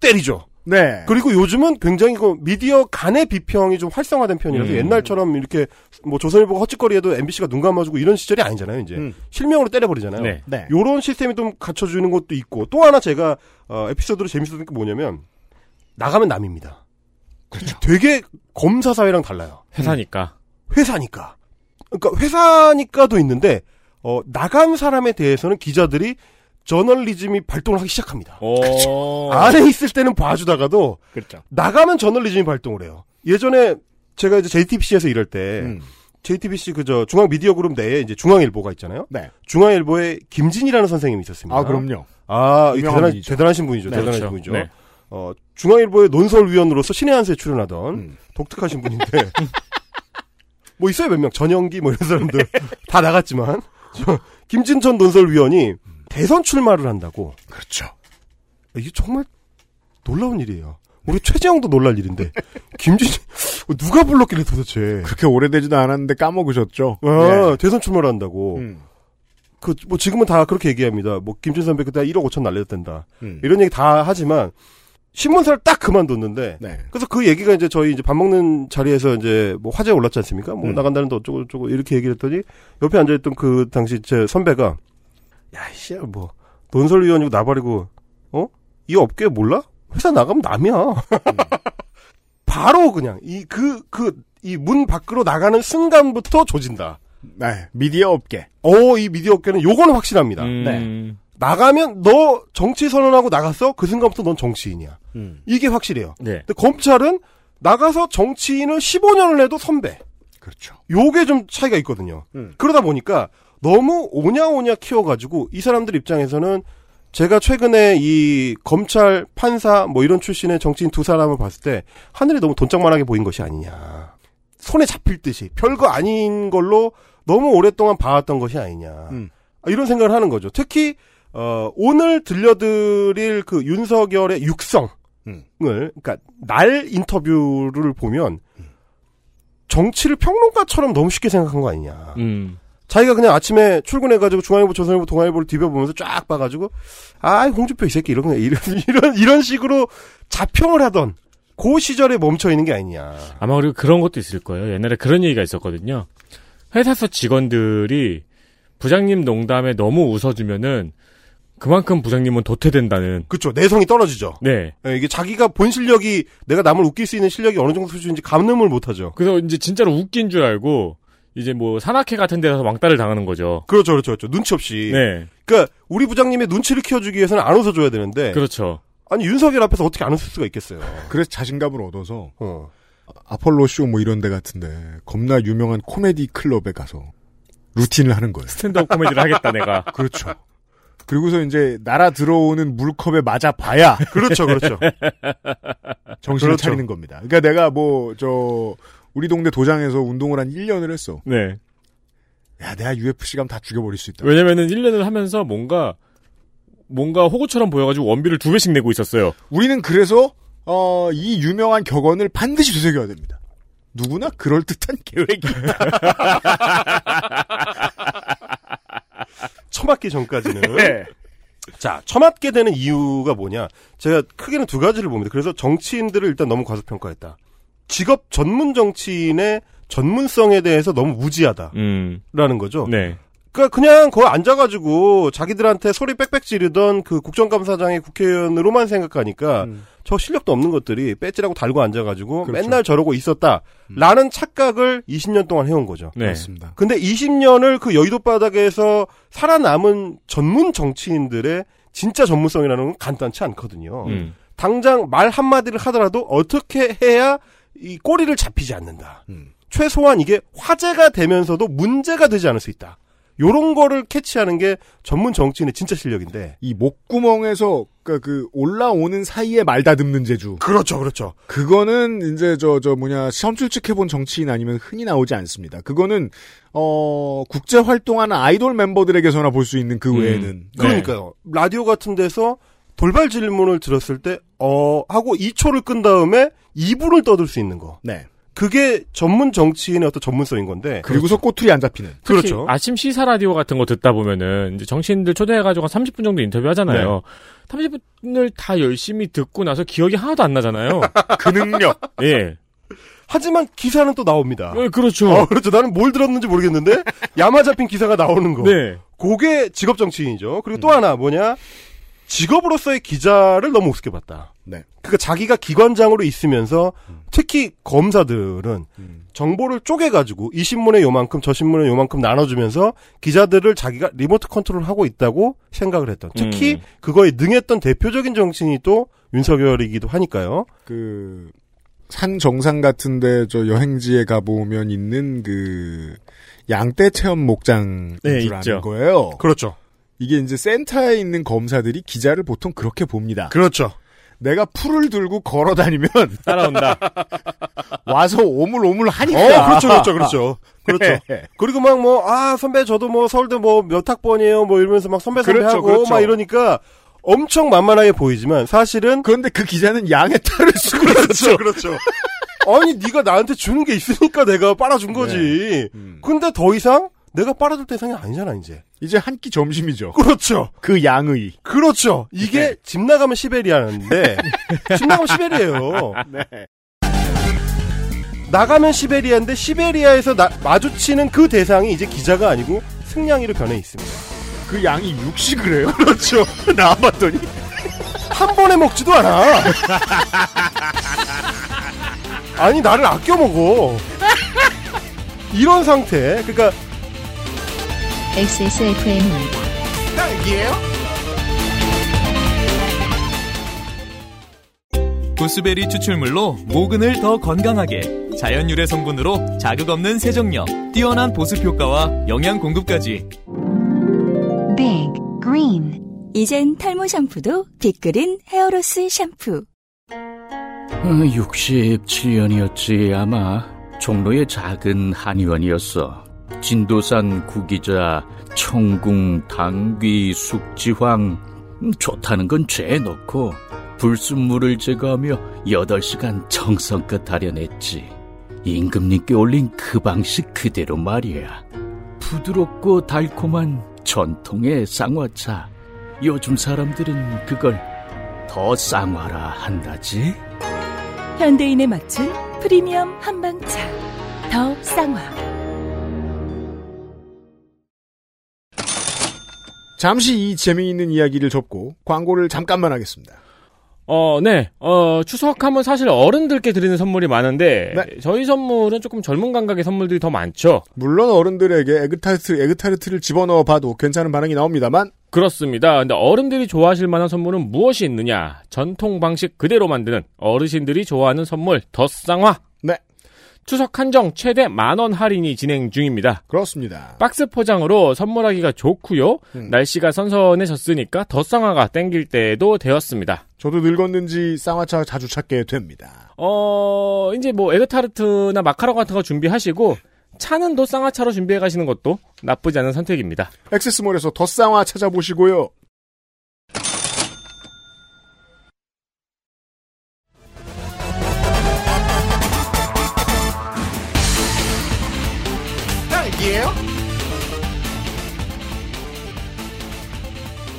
때리죠. 네. 그리고 요즘은 굉장히 그 미디어 간의 비평이 좀 활성화된 편이라서 음. 옛날처럼 이렇게 뭐 조선일보가 헛짓거리해도 MBC가 눈 감아주고 이런 시절이 아니잖아요. 이제 음. 실명으로 때려버리잖아요. 네. 네. 요런 시스템이 좀 갖춰주는 것도 있고 또 하나 제가 어, 에피소드로 재밌었던 게 뭐냐면 나가면 남입니다. 그렇죠. 되게 검사 사회랑 달라요. 회사니까. 회사니까. 그러니까 회사니까도 있는데 어, 나간 사람에 대해서는 기자들이 저널리즘이 발동을 하기 시작합니다. 오. 안에 있을 때는 봐주다가도 그렇죠. 나가면 저널리즘이 발동을 해요. 예전에 제가 이제 JTBC에서 일할 때 음. JTBC 그저 중앙 미디어 그룹 내에 이제 중앙일보가 있잖아요. 네. 중앙일보에 김진이라는 선생님이 있었습니다. 아, 그럼요. 아, 대단한, 분이죠. 대단하신 분이죠. 네, 대단하신 그렇죠. 분이죠. 네. 어, 중앙일보의 논설위원으로서 신의 한수에 출연하던 음. 독특하신 분인데 뭐 있어요 몇 명 전영기 뭐 이런 사람들 다 나갔지만 저 김진 전 논설위원이 대선 출마를 한다고 그렇죠. 이게 정말 놀라운 일이에요. 우리 최재형도 놀랄 일인데 김진 누가 불렀길래 도대체 그렇게 오래되지도 않았는데 까먹으셨죠? 아, 대선 출마를 한다고 예. 음. 그뭐 지금은 다 그렇게 얘기합니다. 뭐 김진 선배 그때 1억 5천 날렸댄다 음. 이런 얘기 다 하지만 신문사를 딱 그만뒀는데 네. 그래서 그 얘기가 이제 저희 이제 밥 먹는 자리에서 이제 뭐 화제가 올랐지 않습니까? 뭐 음. 나간다는데 어쩌고 저쩌고 이렇게 얘기를 했더니 옆에 앉아있던 그 당시 제 선배가 야, 씨, 뭐 논설위원이고 나발이고 어? 이 업계 몰라? 회사 나가면 남이야. 바로 그냥 이 그 그 이 문 밖으로 나가는 순간부터 조진다. 네. 미디어 업계. 어, 이 미디어 업계는 요거는 확실합니다. 음. 네. 나가면 너 정치 선언하고 나갔어? 그 순간부터 넌 정치인이야. 음. 이게 확실해요. 네. 근데 검찰은 나가서 정치인을 15년을 해도 선배. 그렇죠. 요게 좀 차이가 있거든요. 음. 그러다 보니까 너무 오냐오냐 키워가지고 이 사람들 입장에서는 제가 최근에 이 검찰, 판사 뭐 이런 출신의 정치인 두 사람을 봤을 때 하늘이 너무 돈짝만하게 보인 것이 아니냐. 손에 잡힐 듯이 별거 아닌 걸로 너무 오랫동안 봐왔던 것이 아니냐. 음. 아, 이런 생각을 하는 거죠. 특히 어, 오늘 들려드릴 그 윤석열의 육성을 음. 그러니까 날 인터뷰를 보면 정치를 평론가처럼 너무 쉽게 생각한 거 아니냐. 음. 자기가 그냥 아침에 출근해가지고 중앙일보, 조선일보, 동아일보를 뒤벼보면서 쫙 봐가지고 아 홍준표 이 새끼 이런 이런 이런 이런 식으로 자평을 하던 그 시절에 멈춰 있는 게 아니냐. 아마 그리고 그런 것도 있을 거예요. 옛날에 그런 얘기가 있었거든요. 회사서 직원들이 부장님 농담에 너무 웃어주면은 그만큼 부장님은 도태된다는. 그쵸 내성이 떨어지죠. 네. 예, 이게 자기가 본 실력이 내가 남을 웃길 수 있는 실력이 어느 정도 수준인지 감늠을 못하죠. 그래서 이제 진짜로 웃긴 줄 알고 이제 뭐 산악회 같은 데서 왕따를 당하는 거죠. 그렇죠, 그렇죠, 그렇죠. 눈치 없이. 네. 그러니까 우리 부장님의 눈치를 키워주기 위해서는 안 웃어줘야 되는데. 그렇죠. 아니 윤석열 앞에서 어떻게 안 웃을 수가 있겠어요. 그래서 자신감을 얻어서 어. 아폴로 쇼 뭐 이런 데 같은데 겁나 유명한 코미디 클럽에 가서 루틴을 하는 거예요. 스탠드업 코미디를 하겠다 내가. 그렇죠. 그리고서 이제 날아 들어오는 물컵에 맞아 봐야 그렇죠, 그렇죠. 정신을 그렇죠. 차리는 겁니다. 그러니까 내가 뭐 저 우리 동네 도장에서 운동을 한 1년을 했어. 네. 야, 내가 UFC 가면 다 죽여버릴 수 있다. 왜냐면은 1년을 하면서 뭔가 뭔가 호구처럼 보여가지고 원비를 두 배씩 내고 있었어요. 우리는 그래서 어, 이 유명한 격언을 반드시 되새겨야 됩니다. 누구나 그럴 듯한 계획이 처맞기 전까지는. 네. 자, 처맞게 되는 이유가 뭐냐? 제가 크게는 두 가지를 봅니다. 그래서 정치인들을 일단 너무 과소평가했다. 직업 전문 정치인의 전문성에 대해서 너무 무지하다. 음. 라는 거죠. 네. 그러니까 그냥 거기 앉아가지고 자기들한테 소리 빽빽 지르던 그 국정감사장의 국회의원으로만 생각하니까 저 실력도 없는 것들이 배지라고 달고 앉아가지고 그렇죠. 맨날 저러고 있었다라는 착각을 20년 동안 해온 거죠. 네. 맞습니다. 근데 20년을 그 여의도 바닥에서 살아남은 전문 정치인들의 진짜 전문성이라는 건 간단치 않거든요. 음. 당장 말 한마디를 하더라도 어떻게 해야 이 꼬리를 잡히지 않는다. 음. 최소한 이게 화제가 되면서도 문제가 되지 않을 수 있다. 요런 거를 캐치하는 게 전문 정치인의 진짜 실력인데. 이 목구멍에서 그 그 올라오는 사이에 말 다듬는 재주. 그렇죠, 그렇죠. 그거는 이제 저 저 뭐냐 시험 출첵해본 정치인 아니면 흔히 나오지 않습니다. 그거는 어 국제 활동하는 아이돌 멤버들에게서나 볼 수 있는 그 외에는 그러니까요. 라디오 같은 데서 돌발 질문을 들었을 때, 어, 하고 2초를 끈 다음에 2분을 떠들 수 있는 거. 네. 그게 전문 정치인의 어떤 전문성인 건데. 그리고서 꼬투리 안 잡히는. 특히 그렇죠. 아침 시사 라디오 같은 거 듣다 보면은 이제 정치인들 초대해가지고 한 30분 정도 인터뷰 하잖아요. 30분을 다 열심히 듣고 나서 기억이 하나도 안 나잖아요. 그 능력. 예. 하지만 기사는 또 나옵니다. 어, 그렇죠. 어, 그렇죠. 나는 뭘 들었는지 모르겠는데 야마 잡힌 기사가 나오는 거. 네. 그게 직업 정치인이죠. 그리고 또 하나 뭐냐? 직업으로서의 기자를 너무 우습게 봤다. 네. 그러니까 자기가 기관장으로 있으면서 특히 검사들은 정보를 쪼개가지고 이 신문에 요만큼 저 신문에 요만큼 나눠주면서 기자들을 자기가 리모트 컨트롤하고 있다고 생각을 했던. 특히 음. 그거에 능했던 대표적인 정치인이 또 윤석열이기도 하니까요. 그, 산 정상 같은데 저 여행지에 가보면 있는 그, 양떼 체험 목장인 네, 줄. 아는 거예요. 그렇죠. 이게 이제 센터에 있는 검사들이 기자를 보통 그렇게 봅니다. 그렇죠. 내가 풀을 들고 걸어 다니면 따라온다. 와서 오물오물 하니까. 어, 그렇죠, 그렇죠, 그렇죠. 그렇죠. 네. 그리고 막 뭐, 아, 선배, 저도 뭐, 서울대 뭐, 몇 학번이에요, 뭐, 이러면서 막 선배, 선배 그렇죠, 하고, 그렇죠. 막 이러니까 엄청 만만하게 보이지만, 사실은. 그런데 그 기자는 양의 탈을 쓰고 그렇죠, 그렇죠. 아니, 네가 나한테 주는 게 있으니까 내가 빨아준 거지. 네. 음. 근데 더 이상 내가 빨아줄 대상이 아니잖아, 이제. 이제 한 끼 점심이죠. 그렇죠. 그 양의. 그렇죠. 이게 집 나가면 시베리아인데, 집 나가면 시베리아예요. 네. 나가면 시베리아인데, 시베리아에서 나- 마주치는 그 대상이 이제 기자가 아니고 승냥이로 변해 있습니다. 그 양이 육식을 해요? 그렇죠. 나와봤더니. 한 번에 먹지도 않아. 아니 나를 아껴 먹어. 이런 상태. 그러니까 XSFM입니다. 딸기예요? 구스베리 추출물로 모근을 더 건강하게 자연 유래 성분으로 자극 없는 세정력, 뛰어난 보습 효과와 영양 공급까지 Big Green 이젠 탈모 샴푸도 빅그린 헤어로스 샴푸 67년이었지 아마 종로의 작은 한의원이었어. 진도산 구기자, 청궁, 당귀, 숙지황 음, 좋다는 건 죄에 넣고 불순물을 제거하며 8시간 정성껏 다려냈지. 임금님께 올린 그 방식 그대로 말이야. 부드럽고 달콤한 전통의 쌍화차. 요즘 사람들은 그걸 더 쌍화라 한다지. 현대인에 맞춘 프리미엄 한방차. 더 쌍화. 잠시 이 재미있는 이야기를 접고 광고를 잠깐만 하겠습니다. 어, 네. 어, 추석하면 사실 어른들께 드리는 선물이 많은데 저희 선물은 조금 젊은 감각의 선물들이 더 많죠. 물론 어른들에게 에그타르트, 에그타르트를 집어넣어 봐도 괜찮은 반응이 나옵니다만 그렇습니다. 근데 어른들이 좋아하실 만한 선물은 무엇이 있느냐? 전통 방식 그대로 만드는 어르신들이 좋아하는 선물 덧쌍화. 네. 추석 한정 최대 만원 할인이 진행 중입니다. 그렇습니다. 박스 포장으로 선물하기가 좋고요. 음. 날씨가 선선해졌으니까 덧쌍화가 땡길 때도 되었습니다. 저도 늙었는지 쌍화차 자주 찾게 됩니다. 어, 이제 뭐 에그타르트나 마카롱 같은 거 준비하시고 차는 또 쌍화차로 준비해 가시는 것도 나쁘지 않은 선택입니다. 액세스몰에서 더 쌍화 찾아보시고요.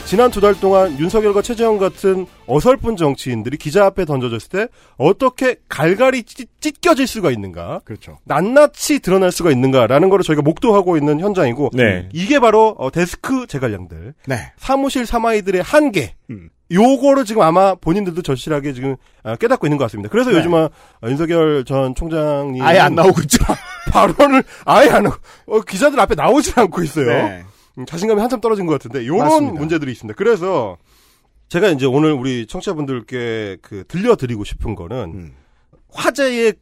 지난 두 달 동안 윤석열과 최재형 같은 어설픈 정치인들이 기자 앞에 던져졌을 때 어떻게 갈갈이 찢, 찢겨질 수가 있는가? 그렇죠. 낱낱이 드러날 수가 있는가라는 거를 저희가 목도하고 있는 현장이고 네. 이게 바로 어, 데스크 제갈량들 네. 사무실 사마이들의 한계 음. 요거를 지금 아마 본인들도 절실하게 지금 아, 깨닫고 있는 것 같습니다. 그래서 네. 요즘은 어, 윤석열 전 총장이 아예 안 나오고 있죠. 발언을 아예 안 하고 어, 기자들 앞에 나오질 않고 있어요. 네. 음, 자신감이 한참 떨어진 것 같은데 요런 맞습니다. 문제들이 있습니다. 그래서 제가 이제 오늘 우리 청취자분들께 그 들려드리고 싶은 거는 음. 화제의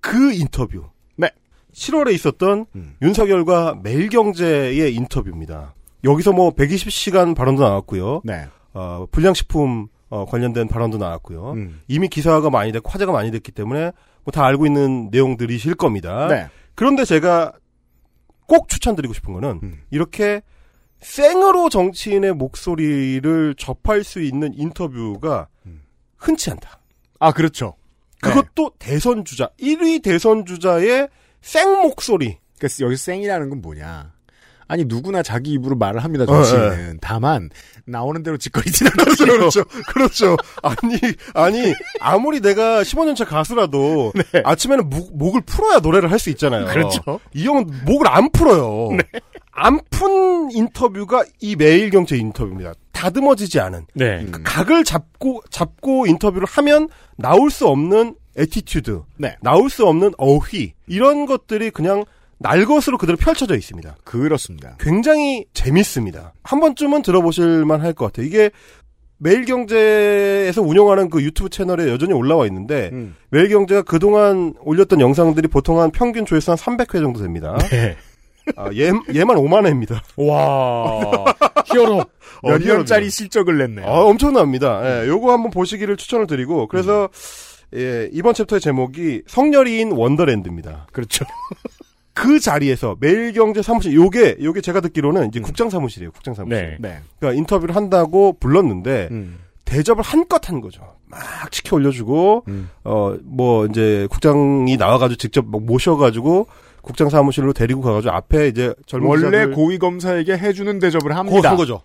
그 인터뷰. 네. 7월에 있었던 음. 윤석열과 매일경제의 인터뷰입니다. 여기서 뭐 120시간 발언도 나왔고요. 네. 어, 불량식품 어, 관련된 발언도 나왔고요. 음. 이미 기사가 많이 됐고 화제가 많이 됐기 때문에 뭐 다 알고 있는 내용들이실 겁니다. 네. 그런데 제가 꼭 추천드리고 싶은 거는 음. 이렇게 생으로 정치인의 목소리를 접할 수 있는 인터뷰가 음. 흔치 않다. 아, 그렇죠. 그것도 대선 주자 1위 대선 주자의 생 목소리. 그러니까 여기 쌩이라는 건 뭐냐. 아니 누구나 자기 입으로 말을 합니다 정치인은 다만 나오는 대로 짓거리진 않거든요. 그렇죠, 그렇죠. 아니, 아니 아무리 내가 15년 차 가수라도 아침에는 목, 목을 풀어야 노래를 할 수 있잖아요. 그렇죠. 이 형은 목을 안 풀어요. 안 푼 인터뷰가 이 매일경제 인터뷰입니다. 다듬어지지 않은 네. 그 각을 잡고 잡고 인터뷰를 하면 나올 수 없는 attitude, 네. 나올 수 없는 어휘 이런 것들이 그냥 날 것으로 그대로 펼쳐져 있습니다. 그렇습니다. 굉장히 재밌습니다. 한 번쯤은 들어보실 만할 것 같아요. 이게 매일경제에서 운영하는 그 유튜브 채널에 여전히 올라와 있는데 음. 매일경제가 그동안 올렸던 영상들이 보통 한 평균 조회수 한 300회 정도 됩니다. 네. 아, 얘, 얘만 5만 회입니다. 와. 히어로. 몇 히어로입니다. 년짜리 실적을 냈네요. 아, 엄청납니다. 예, 요거 한번 보시기를 추천을 드리고 그래서 예, 이번 챕터의 제목이 성렬이인 원더랜드입니다. 그렇죠. 그 자리에서 매일경제 사무실 요게 요게 제가 듣기로는 이제 국장 사무실이에요. 국장 사무실. 네. 네. 그러니까 인터뷰를 한다고 불렀는데 음. 대접을 한껏 한 거죠. 막 치켜 올려주고 음. 어뭐 이제 국장이 나와가지고 직접 막 모셔가지고 국장 사무실로 데리고 가가지고 앞에 이제 젊은 원래 고위 검사에게 해주는 대접을 합니다. 한 거죠.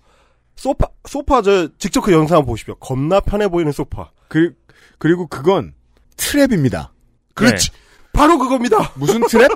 소파 소파 저 직접 그 영상 보십시오. 겁나 편해 보이는 소파. 그, 그리고 그건 트랩입니다. 그렇지. 바로 그겁니다. 무슨 트랩?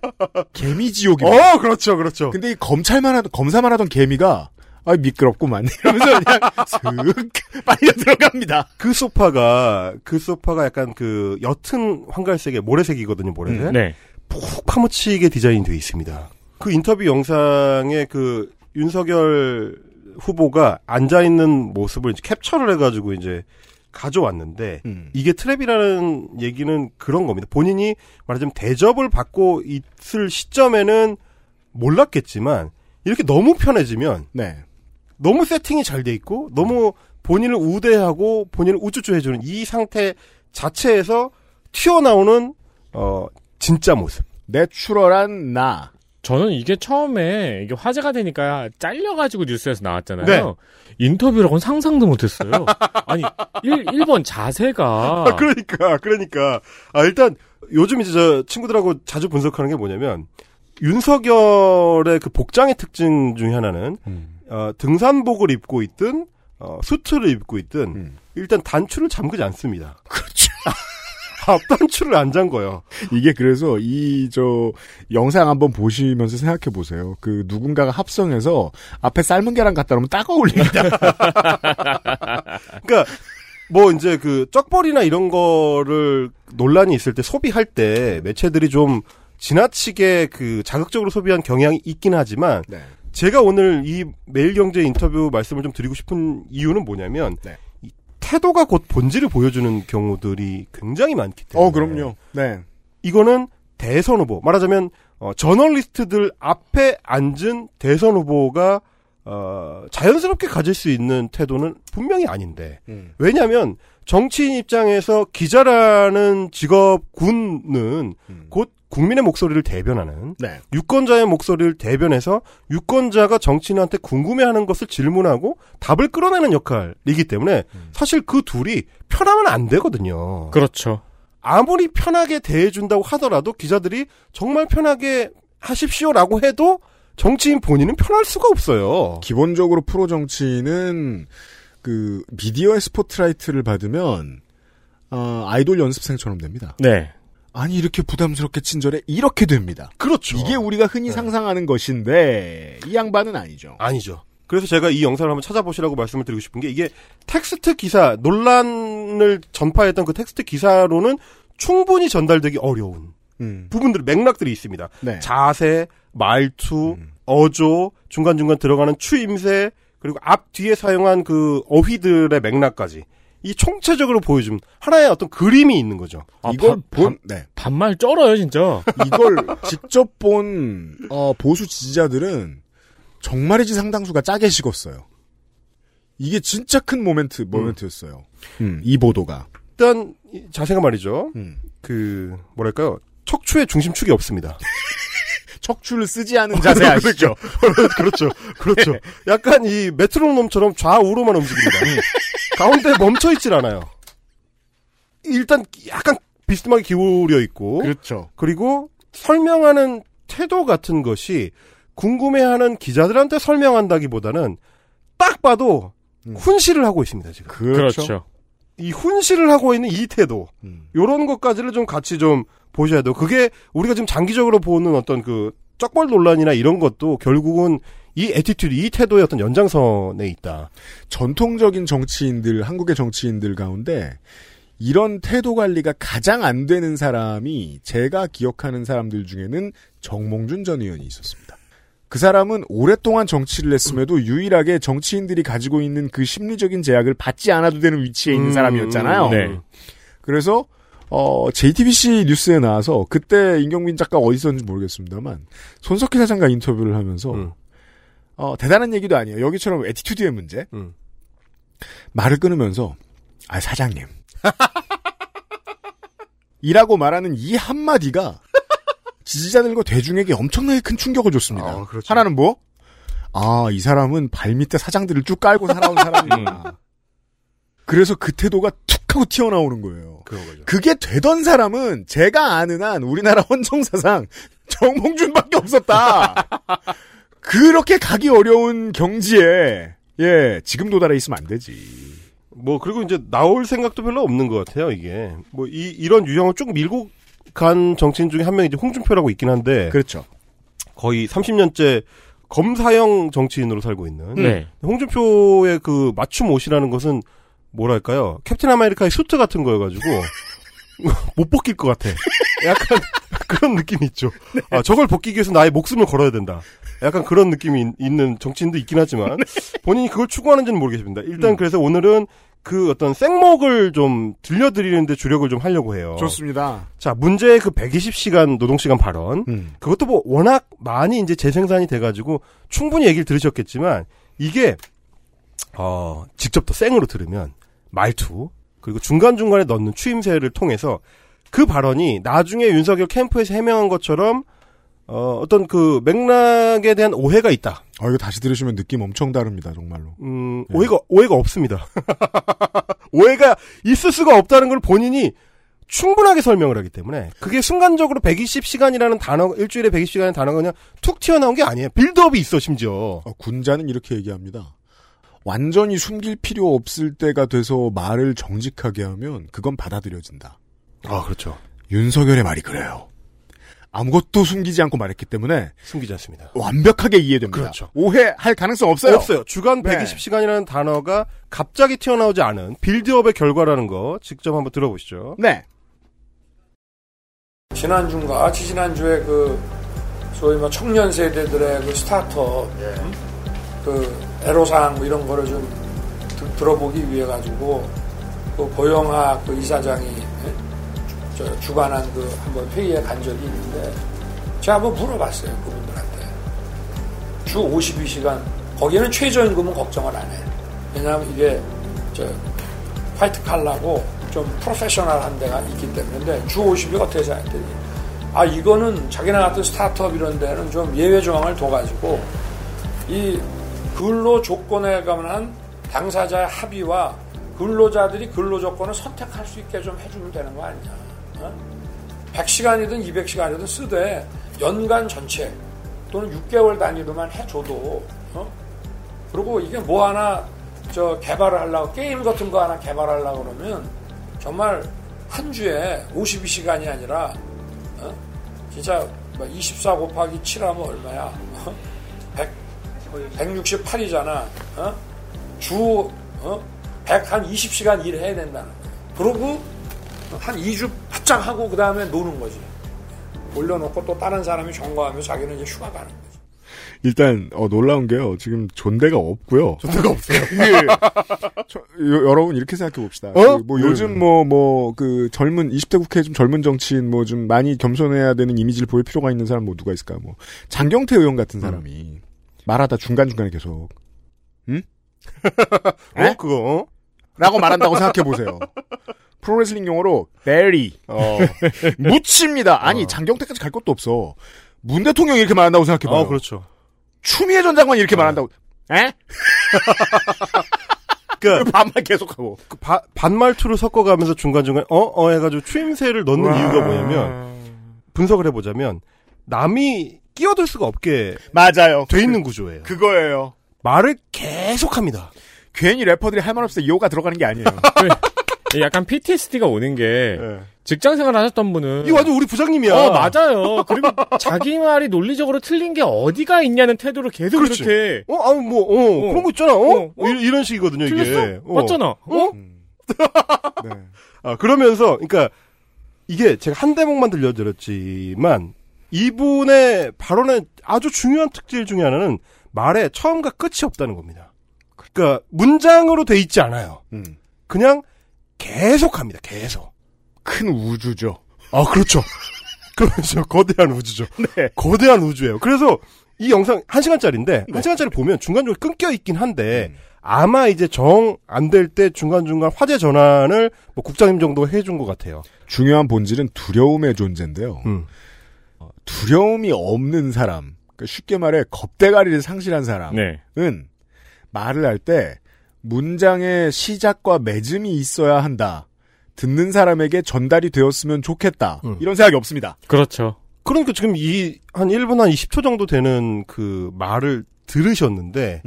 개미 지옥입니다. 어, 그렇죠, 그렇죠. 근데 이 검찰만 하던, 검사만 하던 개미가, 아, 미끄럽구만. 이러면서 그냥 슥 빨려 들어갑니다. 그 소파가 그 소파가 약간 그 옅은 황갈색의 모래색이거든요, 모래색. 음, 네. 푹 파묻히게 디자인되어 있습니다. 그 인터뷰 영상에 그 윤석열 후보가 앉아 있는 모습을 캡처를 해가지고 이제 가져왔는데 음. 이게 트랩이라는 얘기는 그런 겁니다. 본인이 말하자면 대접을 받고 있을 시점에는 몰랐겠지만 이렇게 너무 편해지면 네. 너무 세팅이 잘 돼 있고 너무 본인을 우대하고 본인을 우쭈쭈 해주는 이 상태 자체에서 튀어나오는 어 진짜 모습. 내추럴한 나. 저는 이게 처음에 이게 화제가 되니까 잘려가지고 뉴스에서 나왔잖아요. 네. 인터뷰라고는 상상도 못했어요. 아니, 1, 1번 자세가. 아, 그러니까, 그러니까. 아, 일단, 요즘 이제 저 친구들하고 자주 분석하는 게 뭐냐면 윤석열의 그 복장의 특징 중에 하나는 어, 등산복을 입고 있든 어, 수트를 입고 있든 일단 단추를 잠그지 않습니다. 그렇죠. 앞단추를 안 잠궈요. 이게 그래서 이 저 영상 한번 보시면서 생각해 보세요. 그 누군가가 합성해서 앞에 삶은 계란 갖다 놓으면 딱 어울립니다. 그러니까 뭐 이제 그 쩍벌이나 이런 거를 논란이 있을 때 소비할 때 매체들이 좀 지나치게 그 자극적으로 소비한 경향이 있긴 하지만 네. 제가 오늘 이 매일경제 인터뷰 말씀을 좀 드리고 싶은 이유는 뭐냐면 네. 이 태도가 곧 본질을 보여주는 경우들이 굉장히 많기 때문에 어, 그럼요. 네. 이거는 대선 후보 말하자면 어, 저널리스트들 앞에 앉은 대선 후보가 어, 자연스럽게 가질 수 있는 태도는 분명히 아닌데 음. 왜냐하면 정치인 입장에서 기자라는 직업군은 곧 국민의 목소리를 대변하는 네. 유권자의 목소리를 대변해서 유권자가 정치인한테 궁금해하는 것을 질문하고 답을 끌어내는 역할이기 때문에 사실 그 둘이 편하면 안 되거든요. 그렇죠. 아무리 편하게 대해준다고 하더라도 기자들이 정말 편하게 하십시오라고 해도 정치인 본인은 편할 수가 없어요. 기본적으로 프로 정치는 그 미디어의 스포트라이트를 받으면 어, 아이돌 연습생처럼 됩니다. 네. 아니 이렇게 부담스럽게 친절해 이렇게 됩니다. 그렇죠. 이게 우리가 흔히 상상하는 것인데 이 양반은 아니죠. 아니죠. 그래서 제가 이 영상을 한번 찾아보시라고 말씀을 드리고 싶은 게 이게 텍스트 기사 논란을 전파했던 그 텍스트 기사로는 충분히 전달되기 어려운 음. 부분들 맥락들이 있습니다. 네. 자세, 말투, 어조, 중간 중간 들어가는 추임새 그리고 앞 뒤에 사용한 그 어휘들의 맥락까지 이 총체적으로 보여준 하나의 어떤 그림이 있는 거죠. 아, 이걸 반- 본 반- 네. 반말 쩔어요, 진짜. 이걸 직접 본 어, 보수 지지자들은 정말이지 상당수가 짜게 식었어요. 이게 진짜 큰 모멘트 모멘트였어요. 음, 이 보도가 일단 이 자세가 말이죠. 음. 그 뭐랄까요? 척추의 중심축이 없습니다. 척추를 쓰지 않은 자세 아시죠? 그렇죠. 그렇죠. 약간 이 메트로놈처럼 좌우로만 움직입니다. 가운데 멈춰 있질 않아요. 일단 약간 비스듬하게 기울여 있고 그렇죠. 그리고 설명하는 태도 같은 것이 궁금해하는 기자들한테 설명한다기보다는 딱 봐도 훈시를 하고 있습니다 지금. 그렇죠. 이 훈시를 하고 있는 이 태도, 요런 것까지를 좀 같이 좀 보셔야 돼요. 그게 우리가 지금 장기적으로 보는 어떤 그 쩍벌 논란이나 이런 것도 결국은 이 attitude, 이 태도의 어떤 연장선에 있다. 전통적인 정치인들, 한국의 정치인들 가운데 이런 태도 관리가 가장 안 되는 사람이 제가 기억하는 사람들 중에는 정몽준 전 의원이 있었습니다. 그 사람은 오랫동안 정치를 했음에도 유일하게 정치인들이 가지고 있는 그 심리적인 제약을 받지 않아도 되는 위치에 있는 음, 사람이었잖아요. 네. 그래서 어, JTBC 뉴스에 나와서 그때 임경빈 작가 어디 있었는지 모르겠습니다만 손석희 사장과 인터뷰를 하면서 음. 어, 대단한 얘기도 아니에요. 여기처럼 attitude의 문제. 음. 말을 끊으면서 아 사장님 이라고 말하는 이 한마디가 지지자들과 대중에게 엄청나게 큰 충격을 줬습니다. 아, 그렇죠. 하나는 뭐? 아, 이 사람은 발밑에 사장들을 쭉 깔고 살아온 사람이구나. 그래서 그 태도가 툭 하고 튀어나오는 거예요. 그게 되던 사람은 제가 아는 한 우리나라 헌정사상 정몽준밖에 없었다. 그렇게 가기 어려운 경지에 예 지금 도달해 있으면 안 되지. 뭐 그리고 이제 나올 생각도 별로 없는 것 같아요. 이게 뭐 이 이런 유형을 쭉 밀고 간 정치인 중에 한 명이 이제 홍준표라고 있긴 한데 그렇죠. 거의 30년째 검사형 정치인으로 살고 있는 네. 홍준표의 그 맞춤 옷이라는 것은 뭐랄까요 캡틴 아메리카의 수트 같은 거여가지고 못 벗길 것 같아. 약간 그런 느낌이 있죠. 아, 저걸 벗기기 위해서 나의 목숨을 걸어야 된다. 약간 그런 느낌이 있- 있는 정치인도 있긴 하지만 본인이 그걸 추구하는지는 모르겠습니다. 일단 그래서 오늘은 그 어떤 생목을 좀 들려드리는데 주력을 좀 하려고 해요. 좋습니다. 자, 문제의 그 120시간 노동시간 발언. 음. 그것도 뭐 워낙 많이 이제 재생산이 돼가지고 충분히 얘기를 들으셨겠지만 이게, 어, 직접 더 생으로 들으면 말투, 그리고 중간중간에 넣는 추임새를 통해서 그 발언이 나중에 윤석열 캠프에서 해명한 것처럼 어, 어떤 그 맥락에 대한 오해가 있다. 아 이거 다시 들으시면 느낌 엄청 다릅니다 정말로. 음, 오해가, 오해가 없습니다. 오해가 있을 수가 없다는 걸 본인이 충분하게 설명을 하기 때문에 그게 순간적으로 120시간이라는 단어 일주일에 120시간의 단어가 그냥 툭 튀어나온 게 아니에요. 빌드업이 있어 심지어. 어, 군자는 이렇게 얘기합니다. 완전히 숨길 필요 없을 때가 돼서 말을 정직하게 하면 그건 받아들여진다. 아 그렇죠. 윤석열의 말이 그래요. 아무것도 숨기지 않고 말했기 때문에 숨기지 않습니다. 완벽하게 이해됩니다. 그렇죠. 오해할 가능성 없어요. 없어요. 주간 네. 120시간이라는 단어가 갑자기 튀어나오지 않은 빌드업의 결과라는 거 직접 한번 들어보시죠. 네. 지난주인가 지지난주에 그 소위 뭐 청년 세대들의 그 스타트업 그 애로사항 뭐 이런 거를 좀 들- 들어보기 위해 가지고 그 고영학 그 이사장이 예? 저 주관한 그 한번 회의에 간 적이 있는데 제가 한번 물어봤어요 그분들한테 주 52시간 거기는 최저임금은 걱정을 안 해. 왜냐하면 이게 저 화이트 칼라고 좀 프로페셔널한 데가 있기 때문에 주 50이 어떻게 생각했더니 아 이거는 자기네 같은 스타트업 이런 데는 좀 예외 조항을 둬가지고 이 근로 조건에 관한 당사자의 합의와 근로자들이 근로 조건을 선택할 수 있게 좀 해주면 되는 거 아니냐. 어? 100시간이든 200시간이든 쓰되 연간 전체 또는 6개월 단위로만 해줘도 어? 그리고 이게 뭐 하나 저 개발을 하려고 게임 같은 거 하나 개발하려고 그러면 정말 한 주에 52시간이 아니라 어? 진짜 24 곱하기 7하면 얼마야? 100, 168이잖아. 어? 주 어? 100 한 20시간 일해야 된다는 거야. 그러고 한 2주 바짝 하고 그 다음에 노는 거지. 올려놓고 또 다른 사람이 점거하면 자기는 이제 휴가 가는 거지. 일단 어, 놀라운 게요. 지금 존대가 없고요. 존대가 없어요. 저, 여, 여러분 이렇게 생각해 봅시다. 어? 그뭐 네. 요즘 뭐 뭐 그 젊은 20대 국회 좀 젊은 정치인 뭐 좀 많이 겸손해야 되는 이미지를 보일 필요가 있는 사람 뭐 누가 있을까? 뭐 장경태 의원 같은 사람이 말하다 중간 중간에 계속 응? 어 그거 라고 말한다고 생각해 보세요. 프로레슬링 용어로 베리 어. 묻힙니다. 아니 장경태까지 갈 것도 없어. 문 대통령이 이렇게 말한다고 생각해 봐요. 어 그렇죠. 추미애 전 장관이 이렇게 말한다고. 에? 그러니까 반말 계속하고. 그 바- 반말투를 섞어가면서 중간중간 어? 어 해가지고 추임새를 넣는 이유가 뭐냐면 분석을 해보자면 남이 끼어들 수가 없게 맞아요. 돼 있는 구조예요. 그거예요. 말을 계속합니다. 괜히 래퍼들이 할 말 없을 때 요가 들어가는 게 아니에요. 약간 PTSD가 오는 게 직장 생활 하셨던 분은 네. 이거 완전 우리 부장님이야. 어 맞아요. 그리고 자기 말이 논리적으로 틀린 게 어디가 있냐는 태도로 계속 그렇지. 이렇게 어, 아, 뭐, 어, 그런 거 있잖아, 어? 어, 이- 이런 식이거든요, 이게. 틀렸어? 어. 맞잖아. 어? 네. 아, 그러면서, 그러니까, 이게 제가 한 대목만 들려드렸지만, 이분의 발언의 아주 중요한 특질 중에 하나는 말에 처음과 끝이 없다는 겁니다. 그러니까, 문장으로 돼 있지 않아요. 음. 그냥 계속 합니다, 계속. 큰 우주죠. 아, 그렇죠. 그렇죠. 거대한 우주죠. 네. 거대한 우주예요. 그래서 이 영상 1시간짜리인데 1시간짜리 보면 중간중간 끊겨 있긴 한데 아마 이제 정 안 될 때 중간중간 화제 전환을 뭐 국장님 정도 해준 것 같아요. 중요한 본질은 두려움의 존재인데요. 음. 어, 두려움이 없는 사람, 그러니까 쉽게 말해 겁대가리를 상실한 사람은 네. 말을 할 때 문장의 시작과 맺음이 있어야 한다. 듣는 사람에게 전달이 되었으면 좋겠다. 이런 생각이 없습니다. 그렇죠. 그러니까 지금 이 한 1분 한 20초 정도 되는 그 말을 들으셨는데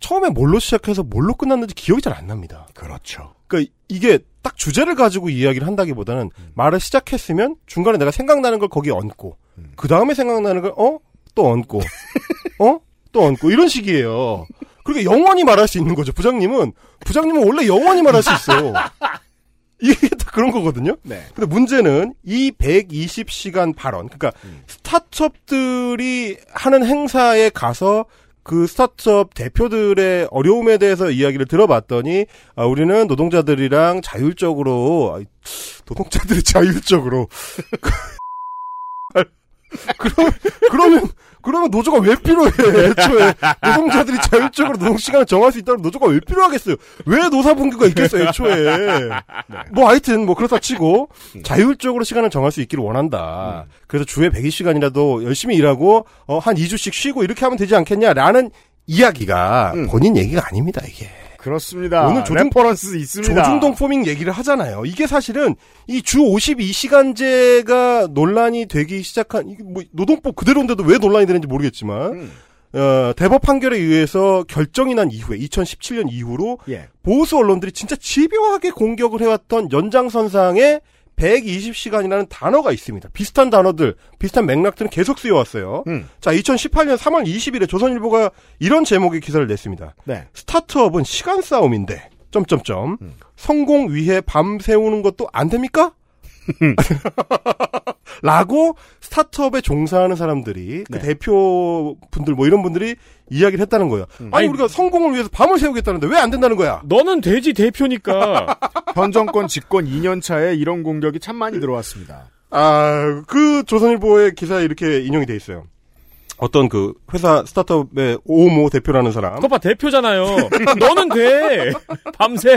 처음에 뭘로 시작해서 뭘로 끝났는지 기억이 잘 안 납니다. 그렇죠. 그러니까 이게 딱 주제를 가지고 이야기를 한다기보다는 말을 시작했으면 중간에 내가 생각나는 걸 거기에 얹고 그 다음에 생각나는 걸 어? 또 얹고 어? 또 얹고 이런 식이에요. 그러니까 영원히 말할 수 있는 거죠. 부장님은 부장님은 원래 영원히 말할 수 있어. 이게 다 그런 거거든요. 네. 근데 문제는 이 120시간 발언, 그러니까 스타트업들이 하는 행사에 가서 그 스타트업 대표들의 어려움에 대해서 이야기를 들어봤더니 아, 우리는 노동자들이랑 자율적으로 아, 노동자들이 자율적으로 그러면 그러면 그러면 노조가 왜 필요해? 애초에 노동자들이 자율적으로 노동 시간을 정할 수 있다면 노조가 왜 필요하겠어요? 왜 노사분규가 있겠어요? 애초에 뭐 하여튼 뭐 그렇다 치고 자율적으로 시간을 정할 수 있기를 원한다. 그래서 주에 120시간이라도 열심히 일하고 어, 한 2주씩 쉬고 이렇게 하면 되지 않겠냐라는 이야기가 본인 얘기가 아닙니다 이게. 그렇습니다. 오늘 조중, reference 있습니다. 조중동 forming 얘기를 하잖아요. 이게 사실은 이 주 52시간제가 논란이 되기 시작한 이게 뭐 노동법 그대로인데도 왜 논란이 되는지 모르겠지만 음. 어, 대법 판결에 의해서 결정이 난 이후에 2017년 이후로 예. 보수 언론들이 진짜 집요하게 공격을 해왔던 연장선상에 120시간이라는 단어가 있습니다. 비슷한 단어들, 비슷한 맥락들은 계속 쓰여왔어요. 음. 자, 2018년 3월 20일에 조선일보가 이런 제목의 기사를 냈습니다. 네. 스타트업은 시간 싸움인데, 점점점. 성공 위해 밤 새우는 것도 안 됩니까? 라고 스타트업에 종사하는 사람들이 그 네. 대표 분들 뭐 이런 분들이 이야기를 했다는 거예요. 아니, 아니, 우리가 성공을 위해서 밤을 새우겠다는데 왜 안 된다는 거야? 너는 돼지 대표니까. 현 정권 집권 2년 차에 이런 공격이 참 많이 들어왔습니다. 아, 그 조선일보의 기사에 이렇게 인용이 돼 있어요. 어떤 그 회사 스타트업의 오모 대표라는 사람. 그거 봐 대표잖아요. 너는 돼. 밤새.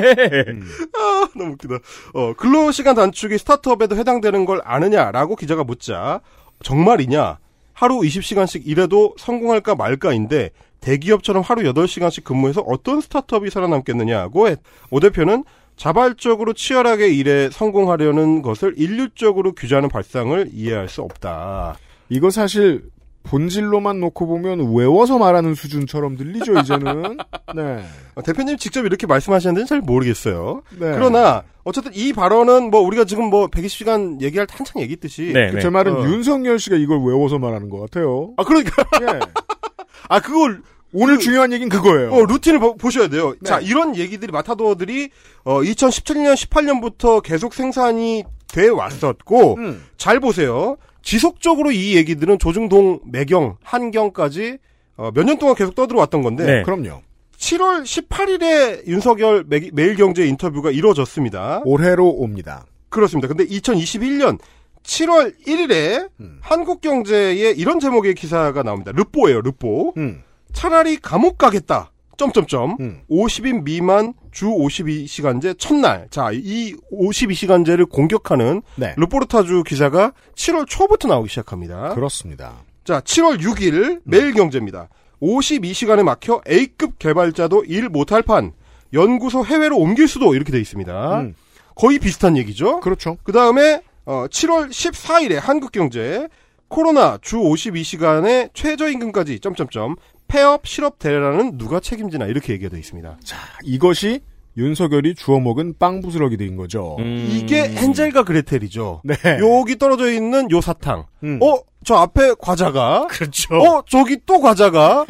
아, 너무 웃기다. 어, 근로 시간 단축이 스타트업에도 해당되는 걸 아느냐라고 기자가 묻자, 정말이냐? 하루 20시간씩 일해도 성공할까 말까인데, 대기업처럼 하루 8시간씩 근무해서 어떤 스타트업이 살아남겠느냐고 했. 오 대표는 자발적으로 치열하게 일해 성공하려는 것을 인류적으로 규제하는 발상을 이해할 수 없다. 이거 사실 본질로만 놓고 보면 외워서 말하는 수준처럼 들리죠, 이제는. 네. 어, 대표님 직접 이렇게 말씀하시는지는 잘 모르겠어요. 네. 그러나 어쨌든 이 발언은 뭐 우리가 지금 뭐 120시간 얘기할 때 한창 얘기했듯이 그제 말은 어. 윤석열 씨가 이걸 외워서 말하는 것 같아요. 아 그러니까 예. 아 그걸 오늘 중요한 얘기는 그거예요. 어, 루틴을 보, 보셔야 돼요. 네. 자, 이런 얘기들이 마타도어들이 어 2017년 18년부터 계속 생산이 돼 왔었고 음. 잘 보세요. 지속적으로 이 얘기들은 조중동, 매경, 한경까지 어, 몇 년 동안 계속 떠들어왔던 건데 네. 그럼요. 7월 18일에 윤석열 매, 매일경제 인터뷰가 이루어졌습니다. 올해로 옵니다. 그렇습니다. 근데 2021년 7월 1일에 음. 한국경제에 이런 제목의 기사가 나옵니다. 르뽀예요, 르뽀. 음. 차라리 감옥 가겠다. 점점점. 음. 50인 미만 주 52시간제 첫날. 자, 이 52시간제를 공격하는 네. 르포르타주 기사가 7월 초부터 나오기 시작합니다. 그렇습니다. 자, 7월 6일 매일경제입니다. 52시간에 막혀 A급 개발자도 일 못할 판. 연구소 해외로 옮길 수도 이렇게 돼 있습니다. 음. 거의 비슷한 얘기죠. 그렇죠. 그 다음에 어, 7월 14일에 한국경제 코로나 주 52시간에 최저임금까지 점점점 폐업 실업 대란은 누가 책임지나 이렇게 얘기가 돼 있습니다. 자, 이것이 윤석열이 주워 먹은 빵 부스러기 된 거죠. 이게 헨젤과 그레텔이죠. 네. 여기 떨어져 있는 요 사탕. 음. 어, 저 앞에 과자가. 그렇죠. 어, 저기 또 과자가.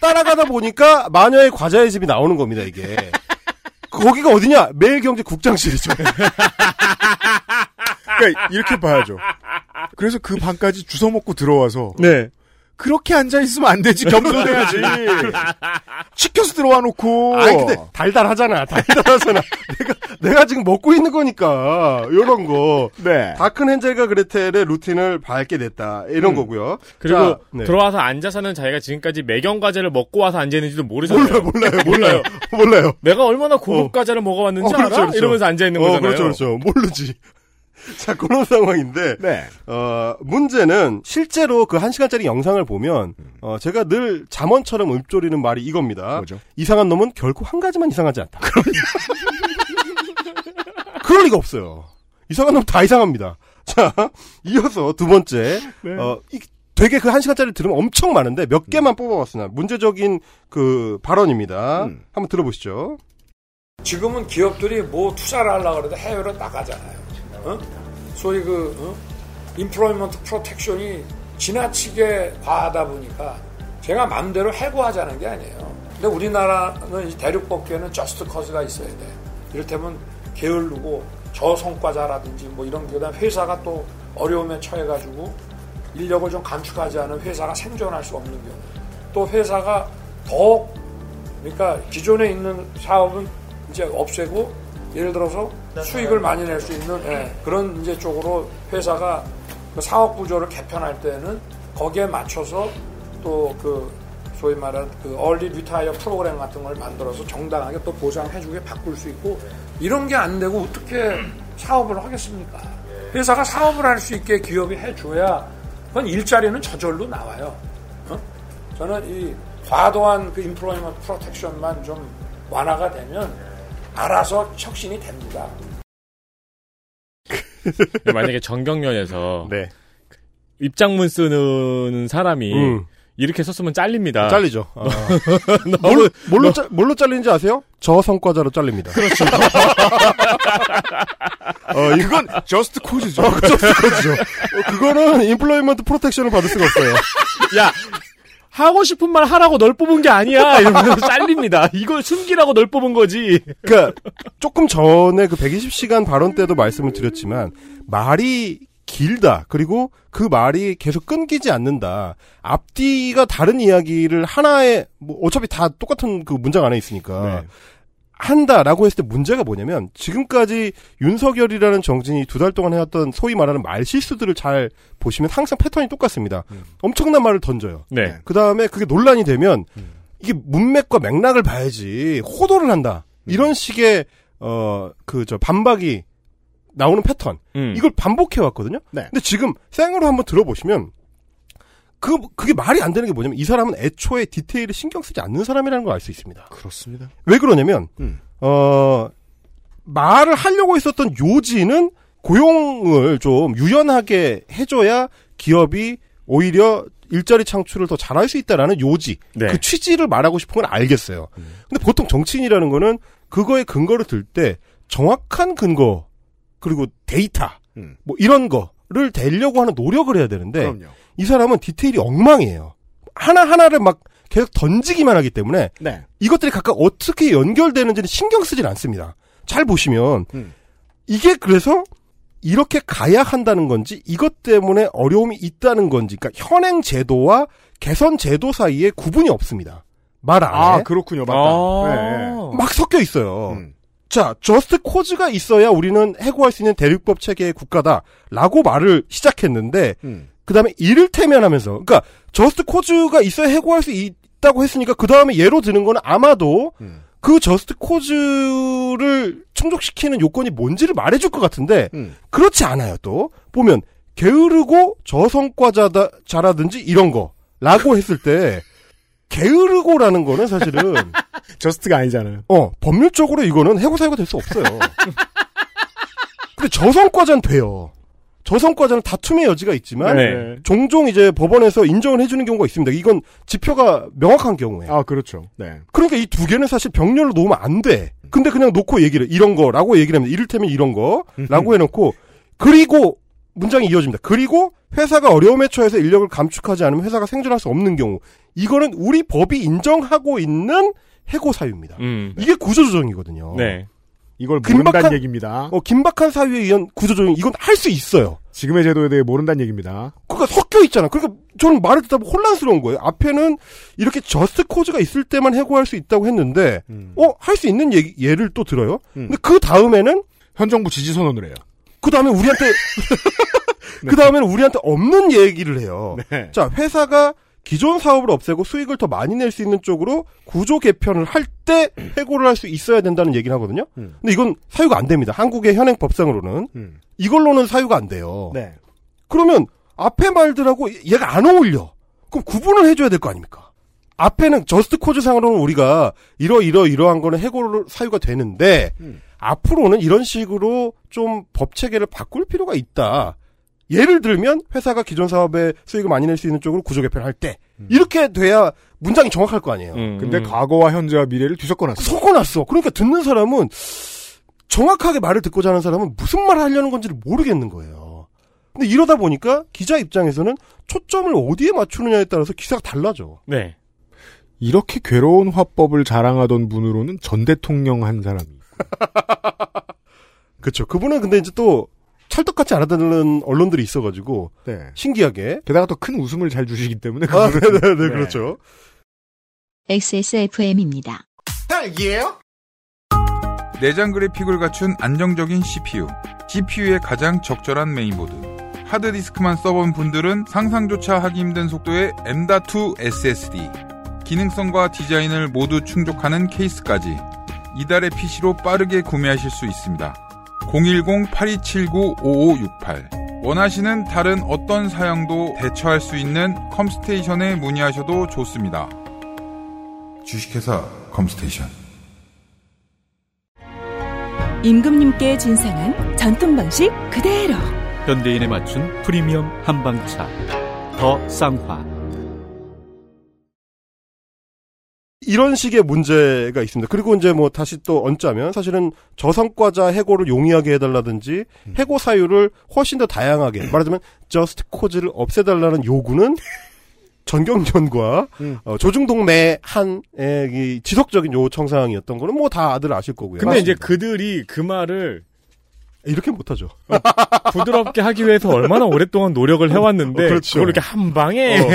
따라가다 보니까 마녀의 과자의 집이 나오는 겁니다, 이게. 거기가 어디냐? 매일경제 국장실이죠. 그러니까 이렇게 봐야죠. 그래서 그 방까지 주워 먹고 들어와서 네. 그렇게 앉아 있으면 안 되지. 겸손해야지. 시켜서 들어와 놓고. 아니 근데 달달하잖아. 달달하잖아. 내가 내가 지금 먹고 있는 거니까 이런 거. 네. 다큰 헨젤과 그레텔의 루틴을 밟게 됐다. 이런 음. 거고요. 그리고 자, 네. 들어와서 앉아서는 자기가 지금까지 매경 과자를 먹고 와서 앉아 있는지도 모르잖아요. 몰라요, 몰라요, 몰라요, 몰라요. 내가 얼마나 고급 과자를 먹어왔는지 어, 그렇죠, 알아? 그렇죠. 이러면서 앉아 있는 어, 거잖아요. 그렇죠, 그렇죠. 모르지. 자, 그런 상황인데, 네. 어, 문제는 실제로 그 한 시간짜리 영상을 보면, 어, 제가 늘 잠언처럼 읊조리는 말이 이겁니다. 뭐죠? 이상한 놈은 결코 한 가지만 이상하지 않다. 그럴 리가 없어요. 이상한 놈 다 이상합니다. 자, 이어서 두 번째, 네. 어, 이, 되게 그 한 시간짜리 들으면 엄청 많은데 몇 개만 뽑아봤으나 문제적인 그 발언입니다. 음. 한번 들어보시죠. 지금은 기업들이 뭐 투자를 하려고 그래도 해외로 나가잖아요. 어? 소위 그 어? employment protection이 지나치게 과하다 보니까 제가 마음대로 해고하자는 게 아니에요. 근데 우리나라는 이 대륙법계는 just cause가 있어야 돼. 이를테면 게을르고 저성과자라든지 뭐 이런 게 그다음 회사가 또 어려움에 처해가지고 인력을 좀 감축하지 않은 회사가 생존할 수 없는 경우 또 회사가 더 그러니까 기존에 있는 사업은 이제 없애고 예를 들어서 수익을 많이 낼 수 있는 예, 그런 이제 쪽으로 회사가 그 사업 구조를 개편할 때는 거기에 맞춰서 또 그 소위 말하는 그 얼리 리타이어 프로그램 같은 걸 만들어서 정당하게 또 보장해주게 바꿀 수 있고 이런 게 안 되고 어떻게 사업을 하겠습니까? 회사가 사업을 할 수 있게 기업이 해줘야 그건 일자리는 저절로 나와요. 어? 저는 이 과도한 그 employment protection만 좀 완화가 되면 알아서 혁신이 됩니다. 만약에 전경련에서 네. 입장문 쓰는 사람이 음. 이렇게 썼으면 잘립니다. 잘리죠. 아. 너무 뭘로, 뭘로, 짜- 뭘로 잘리는지 아세요? 저성과자로 잘립니다. 그렇죠. 어, 이건 just cause죠. 어, just cause죠. 어, 그거는 employment protection을 받을 수가 없어요. 야 하고 싶은 말 하라고 널 뽑은 게 아니야 이러면서 잘립니다. 이걸 숨기라고 널 뽑은 거지. 그러니까 조금 전에 그 120시간 발언 때도 말씀을 드렸지만 말이 길다. 그리고 그 말이 계속 끊기지 않는다. 앞뒤가 다른 이야기를 하나에 뭐 어차피 다 똑같은 그 문장 안에 있으니까 한다라고 했을 때 문제가 뭐냐면 지금까지 윤석열이라는 정진이 두 달 동안 해왔던 소위 말하는 말 실수들을 잘 보시면 항상 패턴이 똑같습니다. 엄청난 말을 던져요. 네. 그 다음에 그게 논란이 되면 이게 문맥과 맥락을 봐야지 호도를 한다. 이런 식의 어 그 저 반박이 나오는 패턴 음. 이걸 반복해 왔거든요. 근데 지금 생으로 한번 들어보시면 그 그게 말이 안 되는 게 뭐냐면 이 사람은 애초에 디테일을 신경 쓰지 않는 사람이라는 걸 알 수 있습니다. 그렇습니다. 왜 그러냐면 음. 어 말을 하려고 했었던 요지는 고용을 좀 유연하게 해줘야 기업이 오히려 일자리 창출을 더 잘할 수 있다라는 요지, 네. 그 취지를 말하고 싶은 건 알겠어요. 근데 보통 정치인이라는 거는 그거에 근거를 들 때 정확한 근거 그리고 데이터 뭐 이런 거 를 대려고 하는 노력을 해야 되는데 그럼요. 이 사람은 디테일이 엉망이에요. 하나 하나를 막 계속 던지기만 하기 때문에 네. 이것들이 각각 어떻게 연결되는지는 신경 쓰질 않습니다. 잘 보시면 음. 이게 그래서 이렇게 가야 한다는 건지 이것 때문에 어려움이 있다는 건지 그러니까 현행 제도와 개선 제도 사이에 구분이 없습니다. 말 안에 아, 그렇군요. 맞다. 네. 막 섞여 있어요. 자, 저스트 코즈가 있어야 우리는 해고할 수 있는 대륙법 체계의 국가다라고 말을 시작했는데 음. 그다음에 이를테면 하면서 그러니까 just cause가 있어야 해고할 수 있다고 했으니까 그다음에 예로 드는 거는 아마도 음. 그 just cause를 충족시키는 요건이 뭔지를 말해줄 것 같은데 음. 그렇지 않아요. 또 보면 게으르고 저성과자다 자라든지 이런 거라고 했을 때 게으르고라는 거는 사실은 just가 아니잖아요. 어 법률적으로 이거는 해고 사유가 될 수 없어요. 근데 저성과자는 돼요. 저성과자는 다툼의 여지가 있지만 네. 종종 이제 법원에서 인정을 해주는 경우가 있습니다. 이건 지표가 명확한 경우에. 아, 그렇죠. 네. 그러니까 이 두 개는 사실 병렬로 놓으면 안 돼. 근데 그냥 놓고 얘기를 이런 거라고 얘기를 합니다. 이를테면 이런 거라고 해놓고 그리고 문장이 이어집니다. 그리고 회사가 어려움에 처해서 인력을 감축하지 않으면 회사가 생존할 수 없는 경우 이거는 우리 법이 인정하고 있는 해고 사유입니다. 음. 이게 구조조정이거든요. 네. 이걸 긴박한- 모른다는 얘기입니다. 어, 긴박한 사유에 의한 구조조정 이건 할 수 있어요. 지금의 제도에 대해 모른다는 얘기입니다. 그러니까 섞여 있잖아. 그러니까 저는 말을 듣다 보면 혼란스러운 거예요. 앞에는 이렇게 just cause가 있을 때만 해고할 수 있다고 했는데, 어, 할 수 있는 얘기, 예를 또 들어요. 근데 그 다음에는, 현 정부 지지 선언을 해요. 그 다음에 우리한테, 그 다음에는 우리한테 없는 얘기를 해요. 네. 자, 회사가 기존 사업을 없애고 수익을 더 많이 낼 수 있는 쪽으로 구조 개편을 할 때 해고를 할 수 있어야 된다는 얘기를 하거든요. 근데 이건 사유가 안 됩니다. 한국의 현행 법상으로는. 이걸로는 사유가 안 돼요. 네. 그러면 앞에 말들하고 얘가 안 어울려. 그럼 구분을 해줘야 될 거 아닙니까? 앞에는 just cause 상으로는 우리가 이러 이러 이러한 거는 해고 사유가 되는데 앞으로는 이런 식으로 좀 법 체계를 바꿀 필요가 있다. 예를 들면 회사가 기존 사업에 수익을 많이 낼 수 있는 쪽으로 구조 개편을 할때 이렇게 돼야 문장이 정확할 거 아니에요. 근데 과거와 현재와 미래를 뒤섞어놨어. 섞어놨어. 그러니까 듣는 사람은 정확하게 말을 듣고자 하는 사람은 무슨 말을 하려는 건지를 모르겠는 거예요. 근데 이러다 보니까 기자 입장에서는 초점을 어디에 맞추느냐에 따라서 기사가 달라져. 네. 이렇게 괴로운 화법을 자랑하던 분으로는 전 대통령 한 사람이. 그렇죠. 그분은 근데 이제 또 찰떡같이 알아듣는 언론들이 있어가지고 네. 신기하게 게다가 또 큰 웃음을 잘 주시기 때문에. 아, 그분은- 네네 네 그렇죠. XSFM입니다. 딸기예요? 내장 그래픽을 갖춘 안정적인 CPU, GPU에 가장 적절한 메인보드. 하드디스크만 써본 분들은 상상조차 하기 힘든 속도의 M.2 SSD. 기능성과 디자인을 모두 충족하는 케이스까지 이달의 PC로 빠르게 구매하실 수 있습니다. 010-8279-5568 원하시는 다른 어떤 사양도 대처할 수 있는 컴스테이션에 문의하셔도 좋습니다. 주식회사 컴스테이션 임금님께 진상한 전통 방식 그대로. 현대인에 맞춘 프리미엄 한방차. 더 쌍화. 이런 식의 문제가 있습니다. 그리고 이제 뭐 다시 또 얹자면 사실은 저성과자 해고를 용이하게 해달라든지 해고 사유를 훨씬 더 다양하게 말하자면 just cause를 없애달라는 요구는 전경련과 어, 조중동매 한의 이 지속적인 요청 사항이었던 거는 뭐 다들 아실 거고요. 근데 이제 그들이 그 말을 이렇게 못하죠. 부드럽게 하기 위해서 얼마나 오랫동안 노력을 해왔는데 어, 그렇죠. 그걸 이렇게 한 방에 어,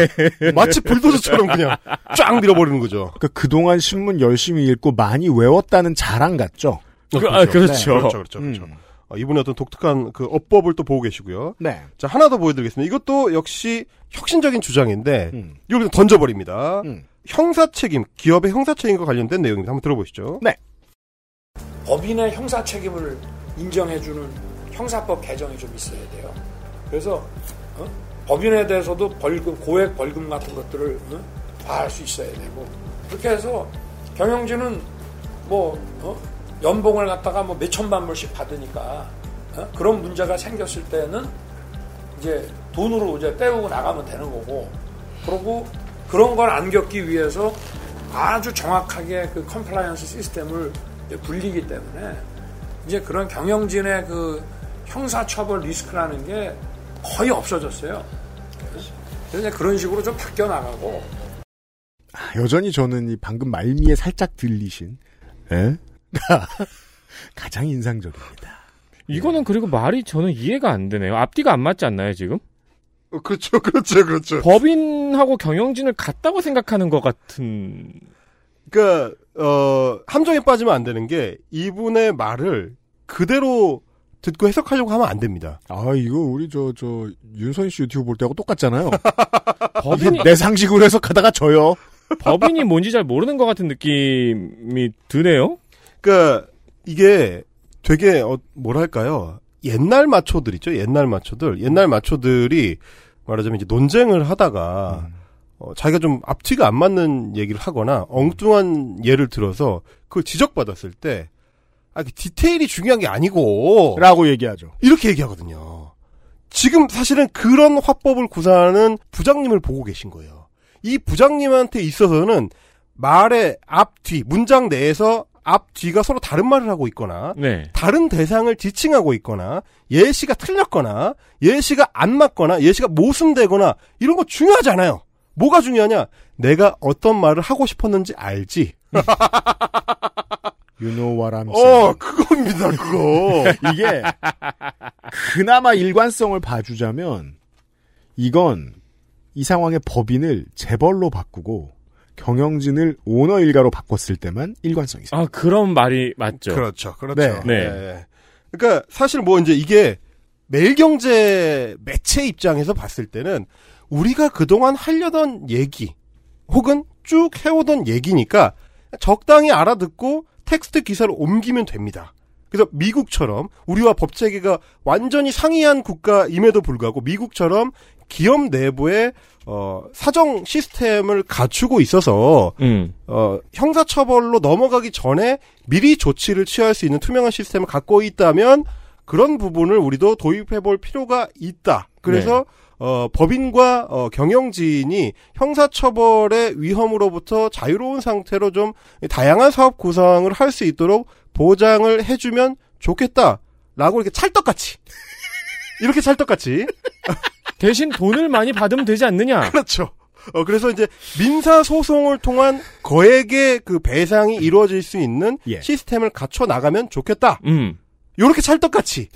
마치 불도저처럼 그냥 쫙 밀어버리는 거죠. 그러니까 그동안 신문 열심히 읽고 많이 외웠다는 자랑 같죠. 그- 아, 그렇죠. 그렇죠, 그렇죠, 그렇죠. 어, 이분의 어떤 독특한 그 어법을 또 보고 계시고요. 네. 자, 하나 더 보여드리겠습니다. 이것도 역시 혁신적인 주장인데, 음. 이걸 던져버립니다. 형사 책임, 기업의 형사 책임과 관련된 내용입니다. 한번 들어보시죠. 네. 법인의 형사 책임을 인정해주는 형사법 개정이 좀 있어야 돼요. 그래서 어? 법인에 대해서도 벌금, 고액 벌금 같은 것들을 어? 다할 수 있어야 되고 그렇게 해서 경영진은 뭐 어? 연봉을 갖다가 뭐 몇천만 불씩 받으니까 어? 그런 문제가 생겼을 때는 이제 돈으로 이제 때우고 나가면 되는 거고 그러고 그런 걸 안 겪기 위해서 아주 정확하게 그 compliance 시스템을 굴리기 때문에 이제 그런 경영진의 그 형사처벌 리스크라는 게 거의 없어졌어요. 그래서 이제 그런 식으로 좀 바뀌어 나가고 아, 여전히 저는 이 방금 말미에 살짝 들리신 예? 가장 인상적입니다. 이거는 그리고 말이 저는 이해가 안 되네요. 앞뒤가 안 맞지 않나요 지금? 그렇죠, 그렇죠, 그렇죠. 법인하고 경영진을 같다고 생각하는 것 같은. 그러니까 어, 함정에 빠지면 안 되는 게 이분의 말을 그대로 듣고 해석하려고 하면 안 됩니다. 아 이거 우리 저 저 윤선 씨 유튜브 볼 때하고 똑같잖아요. 법인이 이게 내 상식으로 해석하다가 져요. 법인이 뭔지 잘 모르는 것 같은 느낌이 드네요. 그러니까 이게 되게 어, 뭐랄까요? 옛날 마초들 있죠. 옛날 마초들. 옛날 마초들이 말하자면 이제 논쟁을 하다가 어, 자기가 좀 앞뒤가 안 맞는 얘기를 하거나 엉뚱한 예를 들어서 그걸 지적받았을 때 아, 그 디테일이 중요한 게 아니고 라고 얘기하죠. 이렇게 얘기하거든요. 지금 사실은 그런 화법을 구사하는 부장님을 보고 계신 거예요. 이 부장님한테 있어서는 말의 앞, 뒤, 문장 내에서 앞, 뒤가 서로 다른 말을 하고 있거나, 네. 다른 대상을 지칭하고 있거나, 예시가 틀렸거나, 예시가 안 맞거나, 예시가 모순되거나, 이런 거 중요하지 않아요. 뭐가 중요하냐? 내가 어떤 말을 하고 싶었는지 알지. You know what I'm 어, 그겁니다, 그거. 이게 그나마 일관성을 봐주자면 이건 이 상황의 법인을 재벌로 바꾸고 경영진을 오너 일가로 바꿨을 때만 일관성이 있어요. 아 그런 말이 맞죠. 그렇죠, 그렇죠. 네. 네. 그러니까 사실 뭐 이제 이게 매일경제 매체 입장에서 봤을 때는 우리가 그동안 하려던 얘기 혹은 쭉 해오던 얘기니까 적당히 알아듣고 텍스트 기사를 옮기면 됩니다. 그래서 미국처럼 우리와 법 체계가 완전히 상이한 국가임에도 불구하고 미국처럼 기업 내부에 어, 사정 시스템을 갖추고 있어서 음. 어, 형사처벌로 넘어가기 전에 미리 조치를 취할 수 있는 투명한 시스템을 갖고 있다면 그런 부분을 우리도 도입해볼 필요가 있다. 그래서 어, 법인과 어, 경영진이 형사처벌의 위험으로부터 자유로운 상태로 좀 다양한 사업 구상을 할 수 있도록 보장을 해주면 좋겠다라고 이렇게 찰떡같이 이렇게 찰떡같이 대신 돈을 많이 받으면 되지 않느냐? 그렇죠. 어, 그래서 이제 민사 소송을 통한 거액의 그 배상이 이루어질 수 있는 시스템을 갖춰 나가면 좋겠다. 음. 요렇게 찰떡같이.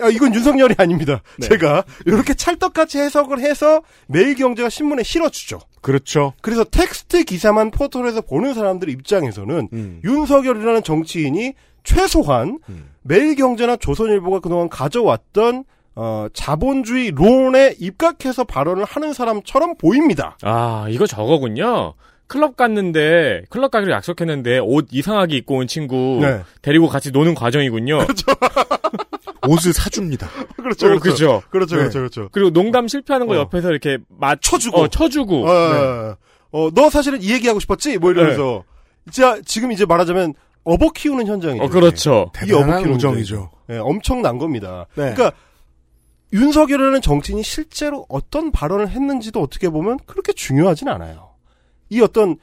아, 이건 윤석열이 아닙니다. 네. 제가 요렇게 찰떡같이 해석을 해서 매일경제가 신문에 실어주죠. 그렇죠. 그래서 텍스트 기사만 포털에서 보는 사람들 입장에서는 음. 윤석열이라는 정치인이 최소한 매일경제나 조선일보가 그동안 가져왔던 어, 자본주의 론에 입각해서 발언을 하는 사람처럼 보입니다. 아 이거 저거군요. 클럽 갔는데 클럽 가기로 약속했는데 옷 이상하게 입고 온 친구 네. 데리고 같이 노는 과정이군요. 옷을 사줍니다. 그렇죠, 어, 그렇죠. 그죠. 그렇죠, 네. 그렇죠, 그렇죠. 그리고 농담 실패하는 거 어. 옆에서 이렇게 맞 쳐주고. 어, 쳐주고. 어, 어, 너 사실은 이 얘기하고 싶었지? 뭐 이러면서. 자, 지금 이제 말하자면, 업어 키우는 현장이죠. 어, 그렇죠. 이 대단한 키우는 우정이죠. 현장이죠. 예, 엄청난 겁니다. 네. 그러니까 윤석열이라는 정치인이 실제로 어떤 발언을 했는지도 어떻게 보면 그렇게 중요하진 않아요. 이 어떤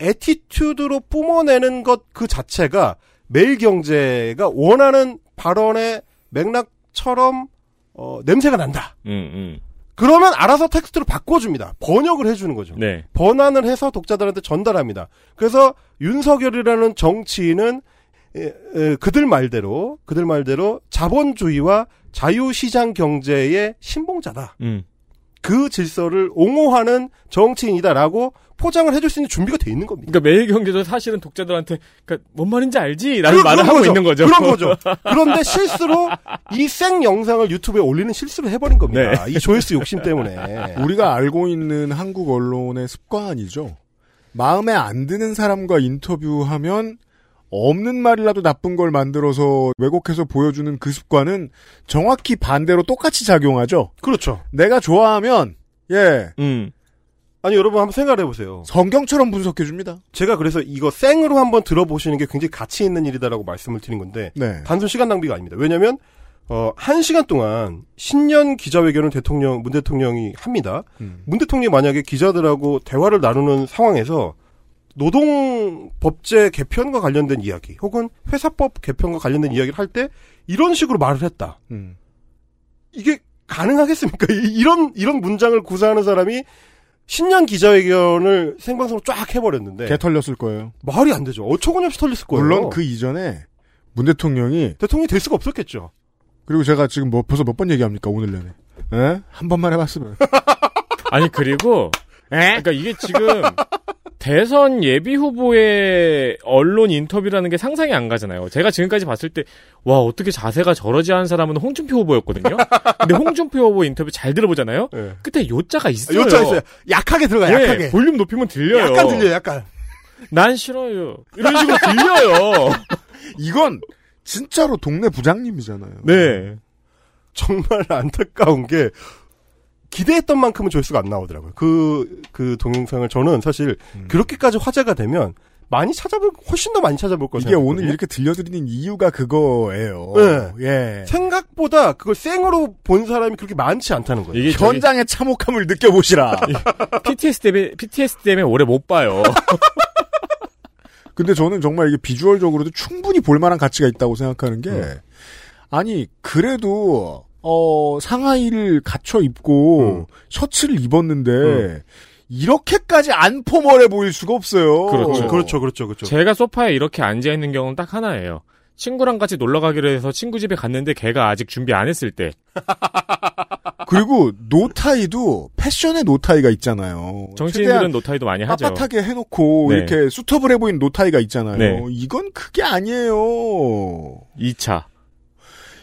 attitude로 뿜어내는 것 그 자체가 매일 경제가 원하는 발언의 맥락처럼 어, 냄새가 난다. 음, 음. 그러면 알아서 텍스트로 바꿔줍니다. 번역을 해주는 거죠. 네. 번안을 해서 독자들한테 전달합니다. 그래서 윤석열이라는 정치인은 에, 에, 그들 말대로 그들 말대로 자본주의와 자유시장 경제의 신봉자다. 음. 그 질서를 옹호하는 정치인이다라고 포장을 해줄 수 있는 준비가 돼 있는 겁니다. 그러니까 매일 경제도 사실은 독자들한테 그러니까 뭔 말인지 알지라는 그- 말을 그런 하고 거죠. 있는 거죠. 그런 거죠. 그런데 실수로 이 생 영상을 유튜브에 올리는 실수를 해버린 겁니다. 네. 이 조회수 욕심 때문에. 우리가 알고 있는 한국 언론의 습관이죠. 마음에 안 드는 사람과 인터뷰하면 없는 말이라도 나쁜 걸 만들어서 왜곡해서 보여주는 그 습관은 정확히 반대로 똑같이 작용하죠. 그렇죠. 내가 좋아하면 예 음. 아니 여러분 한번 생각을 해보세요. 성경처럼 분석해 줍니다. 제가 그래서 이거 생으로 한번 들어보시는 게 굉장히 가치 있는 일이다라고 말씀을 드린 건데 네. 단순 시간 낭비가 아닙니다. 왜냐하면 어, 한 시간 동안 신년 기자회견을 대통령 문 대통령이 합니다. 음. 문 대통령이 만약에 기자들하고 대화를 나누는 상황에서 노동 법제 개편과 관련된 이야기 혹은 회사법 개편과 관련된 이야기를 할 때 이런 식으로 말을 했다. 음. 이게 가능하겠습니까? 이- 이런 이런 문장을 구사하는 사람이 신년 기자회견을 생방송으로 쫙 해버렸는데 개 털렸을 거예요. 말이 안 되죠. 어처구니 없이 털렸을 거예요. 물론 그 이전에 문 대통령이 대통령이 될 수가 없었겠죠. 그리고 제가 지금 뭐 벌써 몇 번 얘기합니까 오늘 내내 예? 한 번만 해봤으면 아니 그리고 그러니까 이게 지금 대선 예비 후보의 언론 인터뷰라는 게 상상이 안 가잖아요. 제가 지금까지 봤을 때 와 어떻게 자세가 저러지 않은 사람은 홍준표 후보였거든요. 근데 홍준표 후보 인터뷰 잘 들어보잖아요. 끝에 요자가 있어요. 요자 있어요. 약하게 들어가. 네, 약하게. 볼륨 높이면 들려요. 약간 들려요. 약간. 난 싫어요. 이런 식으로 들려요. 이건 진짜로 동네 부장님이잖아요. 네. 정말 안타까운 게 기대했던 만큼은 조회수가 안 나오더라고요. 그, 그 동영상을 저는 사실 음. 그렇게까지 화제가 되면 많이 찾아볼, 훨씬 더 많이 찾아볼 거예요. 이게 오늘 이렇게 들려드리는 이유가 그거예요. 네. 예. 생각보다 그걸 생으로 본 사람이 그렇게 많지 않다는 거예요. 이게 저기- 현장의 참혹함을 느껴보시라. PTS 때문에 PTS 때문에 오래 못 봐요. 근데 저는 정말 이게 비주얼적으로도 충분히 볼만한 가치가 있다고 생각하는 게 아니 그래도 어 상하의를 갖춰 입고 셔츠를 입었는데 이렇게까지 안 formal해 보일 수가 없어요. 그렇죠. 그렇죠, 그렇죠, 그렇죠. 제가 소파에 이렇게 앉아 있는 경우는 딱 하나예요. 친구랑 같이 놀러 가기로 해서 친구 집에 갔는데 걔가 아직 준비 안 했을 때. 그리고 노타이도 패션의 노타이가 있잖아요. 정치인들은 최대한 노타이도 많이 하죠. 빳빳하게 해놓고 네. 이렇게 suitable해 보이는 노타이가 있잖아요. 네. 이건 그게 아니에요. 2차.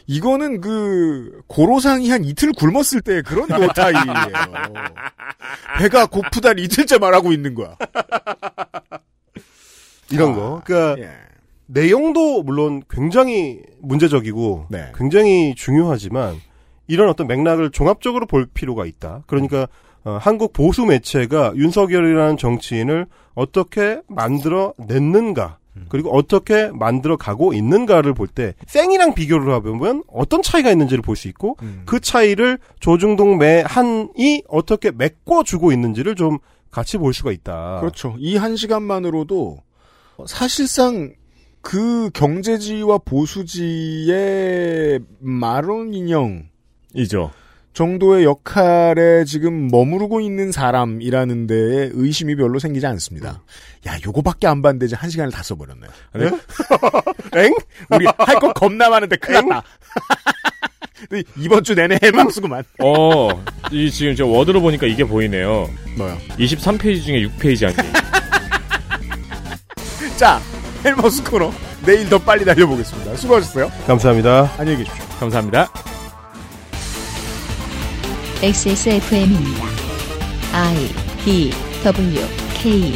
이거는 그 고로상이 한 이틀 굶었을 때 그런 노타이예요. 배가 고프다는 이틀째 말하고 있는 거야. 이런 거. 그러니까 예. 내용도 물론 굉장히 문제적이고 네. 굉장히 중요하지만 이런 어떤 맥락을 종합적으로 볼 필요가 있다. 그러니까 어, 한국 보수 매체가 윤석열이라는 정치인을 어떻게 만들어 냈는가 그리고 어떻게 만들어 가고 있는가를 볼때 쌩이랑 비교를 해보면 어떤 차이가 있는지를 볼 수 있고 그 차이를 조중동 매한이 어떻게 메꿔주고 있는지를 좀 같이 볼 수가 있다. 그렇죠. 이 한 시간만으로도 사실상 그 경제지와 보수지의 마론 인형 이죠. 정도의 역할에 지금 머무르고 있는 사람이라는 데에 의심이 별로 생기지 않습니다. 야, 요거밖에 안 봤는데 이제 한 시간을 다 써버렸네요. 네? 엥? 우리 할 거 겁나 많은데 큰일 났다. 이번 주 내내 해방수구만. 어, 이 지금 저 워드로 보니까 이게 보이네요. 뭐요? 23페이지 중에 6페이지 아니에요. 자, 헬마우스 코너. 내일 더 빨리 달려보겠습니다. 수고하셨어요. 감사합니다. 안녕히 계십시오. 감사합니다. XSFM입니다. I D W K?